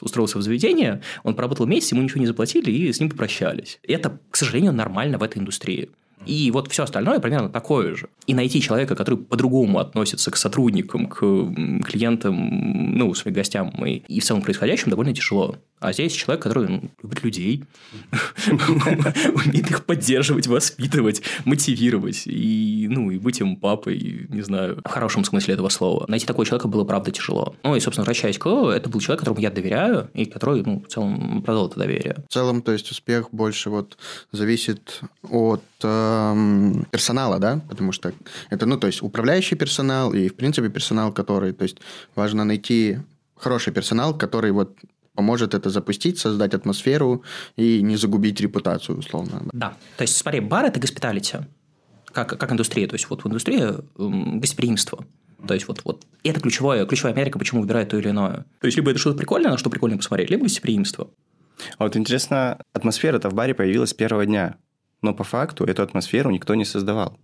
устроился в заведение, он поработал месяц, ему ничего не заплатили, и с ним попрощались. Это, к сожалению, нормально в этой индустрии. И вот все остальное примерно такое же. И найти человека, который по-другому относится к сотрудникам, к клиентам, ну, своим гостям и, и в целом происходящему довольно тяжело. А здесь человек, который ну, любит людей, умеет их поддерживать, воспитывать, мотивировать и, ну, и быть им папой, не знаю, в хорошем смысле этого слова. Найти такого человека было, правда, тяжело. Ну, и, собственно, возвращаясь к это был человек, которому я доверяю, и который, ну, в целом, продал это доверие. В целом, то есть, успех больше вот зависит от э, персонала, да? Потому что это, ну, то есть, управляющий персонал и, в принципе, персонал, который, то есть, важно найти хороший персонал, который вот поможет это запустить, создать атмосферу и не загубить репутацию, условно. Да, то есть, смотри, бар – это госпиталити, как, как индустрия. То есть, вот в индустрии гостеприимство. То есть, вот, вот это ключевое, ключевая Америка, почему выбирает то или иное. То есть, либо это что-то прикольное, на что прикольно посмотреть, либо гостеприимство. А вот интересно, атмосфера-то в баре появилась с первого дня, но по факту эту атмосферу никто не создавал.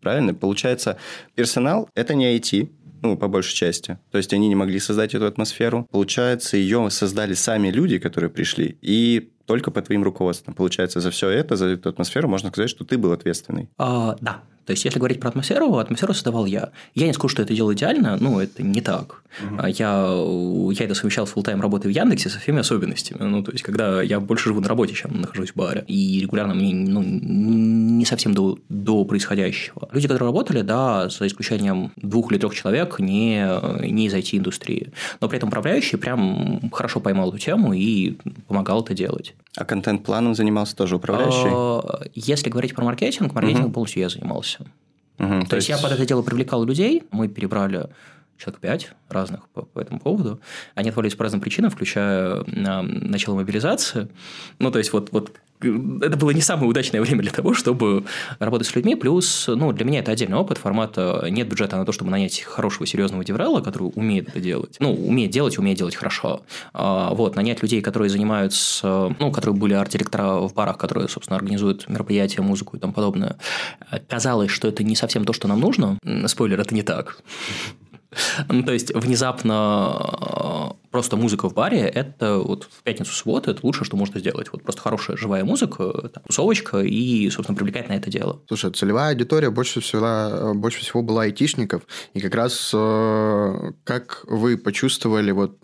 Правильно? Получается, персонал – это не IT, ну, по большей части. То есть они не могли создать эту атмосферу. Получается, ее создали сами люди, которые пришли, и только по твоим руководством. Получается, за все это, за эту атмосферу можно сказать, что ты был ответственный. А, да, то есть, если говорить про атмосферу, атмосферу создавал я. Я не скажу, что это делал идеально, ну, это не так. Угу. Я, я это совмещал с фултайм работой в Яндексе со всеми особенностями. Ну, то есть, когда я больше живу на работе, чем нахожусь в баре. И регулярно мне ну, не совсем до, до происходящего. Люди, которые работали, да, за исключением двух или трех человек, не, не из IT-индустрии. Но при этом управляющий прям хорошо поймал эту тему и помогал это делать. А контент-планом занимался тоже управляющий? А, если говорить про маркетинг, маркетингом угу. полностью я занимался. Угу, то, есть я под это дело привлекал людей, мы перебрали человек пять разных по, по этому поводу. Они отвалились по разным причинам, включая э, начало мобилизации. Ну, то есть, вот, вот это было не самое удачное время для того, чтобы работать с людьми. Плюс, ну, для меня это отдельный опыт формата нет бюджета на то, чтобы нанять хорошего, серьезного деврала, который умеет это делать. Ну, умеет делать, умеет делать хорошо. А, вот, нанять людей, которые занимаются, ну, которые были арт-директора в барах, которые, собственно, организуют мероприятия, музыку и тому подобное. Казалось, что это не совсем то, что нам нужно. Спойлер, это не так. Ну, то есть, внезапно э, просто музыка в баре – это вот в пятницу, субботу – это лучшее, что можно сделать. Вот просто хорошая живая музыка, там, тусовочка и, собственно, привлекать на это дело. Слушай, целевая аудитория больше всего, больше всего была айтишников. И как раз э, как вы почувствовали вот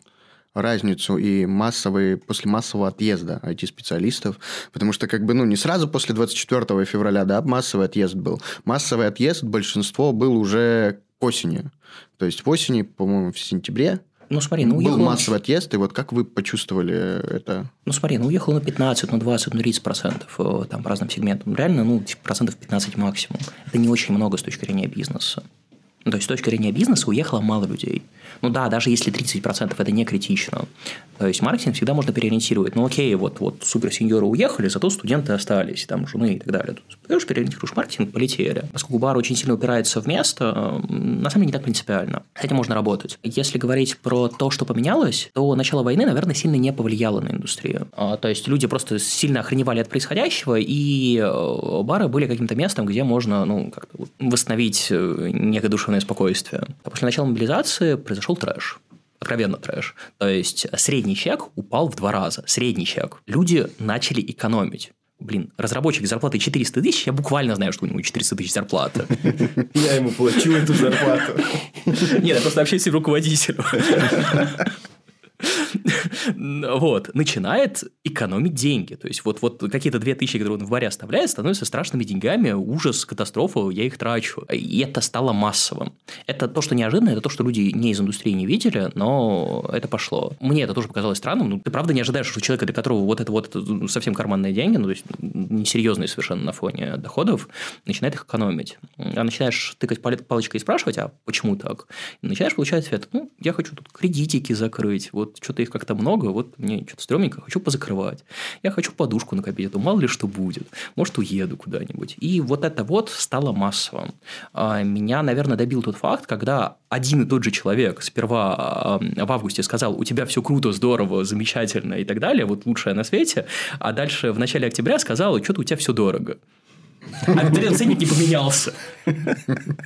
разницу и массовый, после массового отъезда IT-специалистов, потому что как бы, ну, не сразу после 24 февраля, да, массовый отъезд был. Массовый отъезд большинство был уже к осени. То есть осени, по-моему, в сентябре ну, смотри, ну, уехал... Был массовый отъезд, и вот как вы почувствовали это? Ну, смотри, ну, уехал на 15, на 20, на 30 процентов э, там, по разным сегментам. Реально, ну, процентов 15 максимум. Это не очень много с точки зрения бизнеса. Ну, то есть, с точки зрения бизнеса уехало мало людей. Ну да, даже если 30% это не критично. То есть, маркетинг всегда можно переориентировать. Ну окей, вот, вот суперсеньоры уехали, зато студенты остались, там, жены и так далее. Ты переориентируешь маркетинг, полетели. Поскольку бар очень сильно упирается в место, на самом деле не так принципиально. С этим можно работать. Если говорить про то, что поменялось, то начало войны, наверное, сильно не повлияло на индустрию. А, то есть, люди просто сильно охреневали от происходящего, и э, бары были каким-то местом, где можно ну, как-то восстановить э, некое душевное спокойствие. А после начала мобилизации произошел трэш откровенно трэш. То есть средний чек упал в два раза. Средний чек. Люди начали экономить. Блин, разработчик зарплаты 400 тысяч, я буквально знаю, что у него 400 тысяч зарплата. Я ему плачу эту зарплату. Нет, я просто общаюсь с руководителем. вот, начинает экономить деньги. То есть, вот, вот какие-то две тысячи, которые он в баре оставляет, становятся страшными деньгами, ужас, катастрофа, я их трачу. И это стало массовым. Это то, что неожиданно, это то, что люди не из индустрии не видели, но это пошло. Мне это тоже показалось странным. Ну, ты правда не ожидаешь, что человека, для которого вот это вот это совсем карманные деньги, ну, то есть несерьезные совершенно на фоне доходов, начинает их экономить. А начинаешь тыкать палочкой и спрашивать, а почему так? И начинаешь получать ответ, ну, я хочу тут кредитики закрыть, вот вот что-то их как-то много, вот мне что-то стрёмненько, хочу позакрывать. Я хочу подушку накопить, а то мало ли что будет. Может, уеду куда-нибудь. И вот это вот стало массовым. А, меня, наверное, добил тот факт, когда один и тот же человек сперва а, в августе сказал, у тебя все круто, здорово, замечательно и так далее, вот лучшее на свете, а дальше в начале октября сказал, что-то у тебя все дорого. А ценник не поменялся.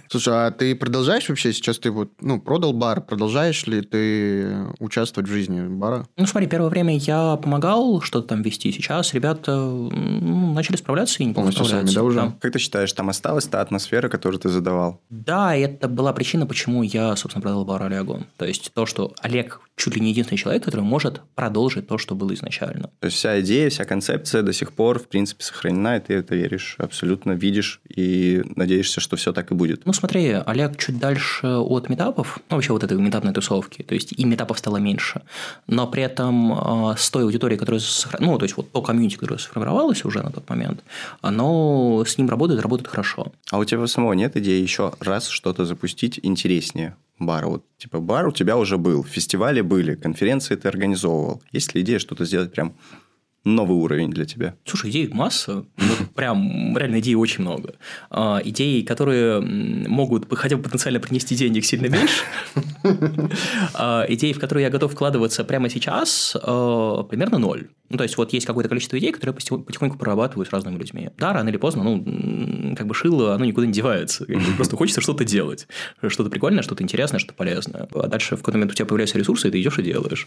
Слушай, а ты продолжаешь вообще сейчас, ты вот, ну, продал бар, продолжаешь ли ты участвовать в жизни бара? Ну, смотри, первое время я помогал что-то там вести, сейчас ребята ну, начали справляться и не Полностью сами, да, уже? Да. Как ты считаешь, там осталась та атмосфера, которую ты задавал? Да, это была причина, почему я, собственно, продал бар Олегу. То есть, то, что Олег чуть ли не единственный человек, который может продолжить то, что было изначально. То есть, вся идея, вся концепция до сих пор, в принципе, сохранена, и ты это веришь абсолютно, видишь и надеешься, что все так и будет. Ну, смотри, Олег чуть дальше от метапов, ну, вообще вот этой метапной тусовки, то есть, и метапов стало меньше, но при этом э, с той аудиторией, которая, ну, то есть, вот то комьюнити, которое сформировалось уже на тот момент, оно с ним работает, работает хорошо. А у тебя самого нет идеи еще раз что-то запустить интереснее? бара. Вот, типа, бар у тебя уже был, фестивали были, конференции ты организовывал. Есть ли идея что-то сделать прям новый уровень для тебя? Слушай, идей масса. Вот прям реально идей очень много. А, идей, которые могут хотя бы потенциально принести денег сильно меньше. А, идей, в которые я готов вкладываться прямо сейчас, а, примерно ноль. Ну, то есть, вот есть какое-то количество идей, которые потихоньку прорабатываю с разными людьми. Да, рано или поздно, ну, как бы шило, оно никуда не девается. Просто хочется что-то делать. Что-то прикольное, что-то интересное, что-то полезное. А дальше в какой-то момент у тебя появляются ресурсы, и ты идешь и делаешь.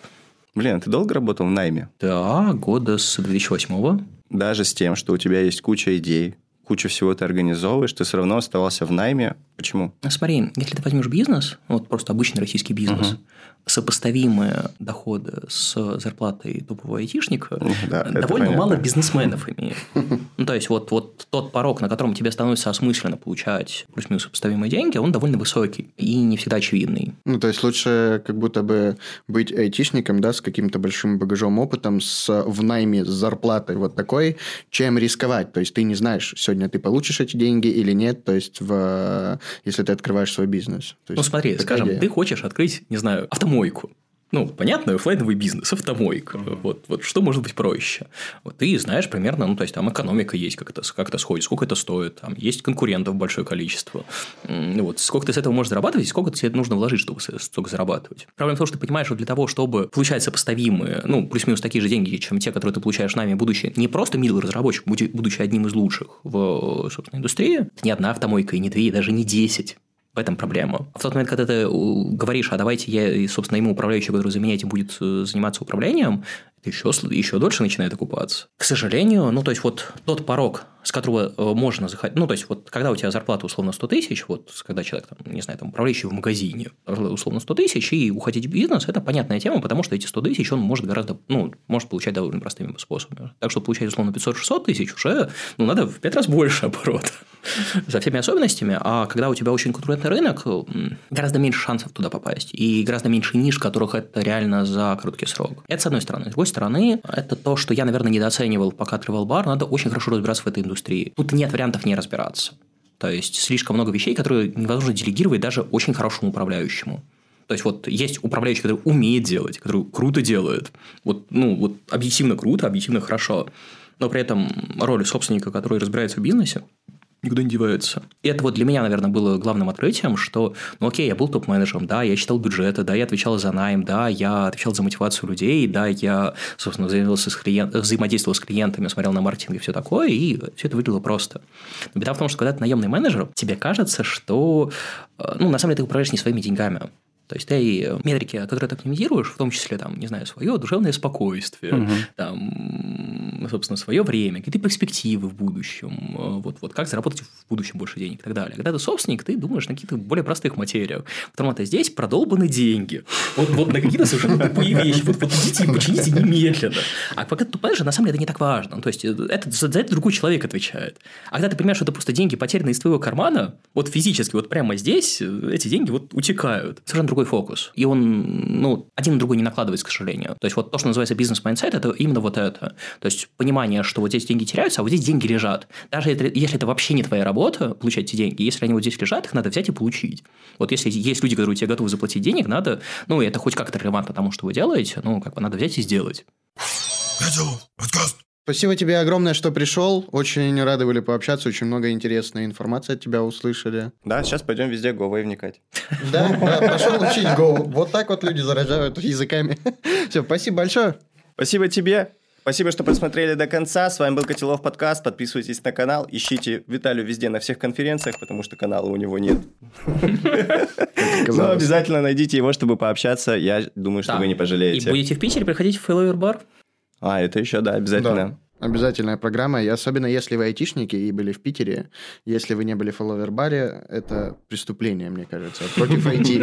Блин, ты долго работал в найме? Да, года с 2008 Даже с тем, что у тебя есть куча идей, кучу всего ты организовываешь, ты все равно оставался в найме. Почему? Смотри, если ты возьмешь бизнес, вот просто обычный российский бизнес, угу сопоставимые доходы с зарплатой тупого айтишника, да, довольно мало бизнесменов имеет. Ну, то есть, вот, вот тот порог, на котором тебе становится осмысленно получать плюс-минус сопоставимые деньги, он довольно высокий и не всегда очевидный. Ну, то есть, лучше как будто бы быть айтишником, да, с каким-то большим багажом опытом, с, в найме с зарплатой вот такой, чем рисковать. То есть, ты не знаешь, сегодня ты получишь эти деньги или нет, то есть, в, если ты открываешь свой бизнес. То есть, ну, смотри, скажем, идея. ты хочешь открыть, не знаю, автомойку. Ну, понятно, офлайновый бизнес, автомойка. Mm-hmm. Вот, вот что может быть проще? Вот ты знаешь примерно, ну, то есть там экономика есть, как это, как это сходит, сколько это стоит, там есть конкурентов большое количество. Ну, вот сколько ты с этого можешь зарабатывать, и сколько тебе нужно вложить, чтобы столько зарабатывать. Проблема в том, что ты понимаешь, что для того, чтобы получать сопоставимые, ну, плюс-минус такие же деньги, чем те, которые ты получаешь нами, будучи не просто middle разработчик, будучи одним из лучших в, собственно, индустрии, ни одна автомойка, и не две, и даже не десять в этом проблема. В тот момент, когда ты говоришь, а давайте я, собственно, ему управляющий, который за меня этим будет э, заниматься управлением, еще, еще дольше начинает окупаться. К сожалению, ну, то есть, вот тот порог, с которого э, можно заходить, ну, то есть, вот когда у тебя зарплата условно 100 тысяч, вот когда человек, там, не знаю, там, управляющий в магазине, условно 100 тысяч, и уходить в бизнес, это понятная тема, потому что эти 100 тысяч он может гораздо, ну, может получать довольно простыми способами. Так что получать, условно, 500-600 тысяч уже, ну, надо в 5 раз больше оборота со всеми особенностями, а когда у тебя очень конкурентный рынок, гораздо меньше шансов туда попасть, и гораздо меньше ниш, которых это реально за короткий срок. Это с одной стороны. С другой стороны, это то, что я, наверное, недооценивал, пока открывал бар, надо очень хорошо разбираться в этой индустрии. Тут нет вариантов не разбираться. То есть, слишком много вещей, которые невозможно делегировать даже очень хорошему управляющему. То есть, вот есть управляющий, который умеет делать, который круто делает. Вот, ну, вот объективно круто, объективно хорошо. Но при этом роль собственника, который разбирается в бизнесе, никуда не девается. И это вот для меня, наверное, было главным открытием, что, ну окей, я был топ-менеджером, да, я считал бюджеты, да, я отвечал за найм, да, я отвечал за мотивацию людей, да, я, собственно, взаимодействовал с, клиент, взаимодействовал с клиентами, смотрел на маркетинг и все такое, и все это выглядело просто. Но беда в том, что когда ты наемный менеджер, тебе кажется, что, э, ну, на самом деле ты управляешь не своими деньгами. То есть ты метрики, которые ты оптимизируешь, в том числе, там, не знаю, свое душевное спокойствие, угу. там, собственно, свое время, какие-то перспективы в будущем, вот, вот как заработать в будущем больше денег и так далее. Когда ты собственник, ты думаешь на каких-то более простых материях. Потому что здесь продолбаны деньги. Вот, вот на какие-то совершенно тупые вещи. Вот, вот идите и почините немедленно. А пока ты топ-ом, на самом деле это не так важно. То есть, это, за, за это другой человек отвечает. А когда ты понимаешь, что это просто деньги потеряны из твоего кармана, вот физически, вот прямо здесь эти деньги вот утекают. Совершенно другой фокус. И он, ну, один на другой не накладывается, к сожалению. То есть, вот то, что называется бизнес-майндсет, это именно вот это. То есть, понимание, что вот здесь деньги теряются, а вот здесь деньги лежат. Даже если это вообще не твоя работа, получать эти деньги. Если они вот здесь лежат, их надо взять и получить. Вот если есть люди, которые тебе готовы заплатить денег, надо, ну, это хоть как-то релевантно тому, что вы делаете, ну, как бы надо взять и сделать. Спасибо тебе огромное, что пришел. Очень рады были пообщаться, очень много интересной информации от тебя услышали. Да, сейчас пойдем везде Go вникать. Да, пошел учить Go. Вот так вот люди заражают языками. Все, спасибо большое. Спасибо тебе. Спасибо, что посмотрели до конца. С вами был Котелов подкаст. Подписывайтесь на канал. Ищите Виталию везде на всех конференциях, потому что канала у него нет. Но обязательно найдите его, чтобы пообщаться. Я думаю, что вы не пожалеете. И будете в Питере, приходите в Failover Bar. А, это еще, да, обязательно. Обязательная программа, и особенно если вы айтишники и были в Питере, если вы не были в Follower баре, это преступление, мне кажется, против IT.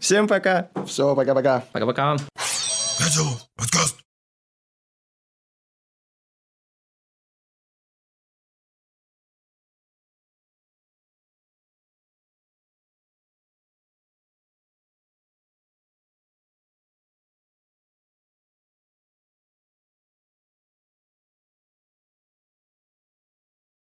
Всем пока. Все, пока-пока. Пока-пока. Подкаст.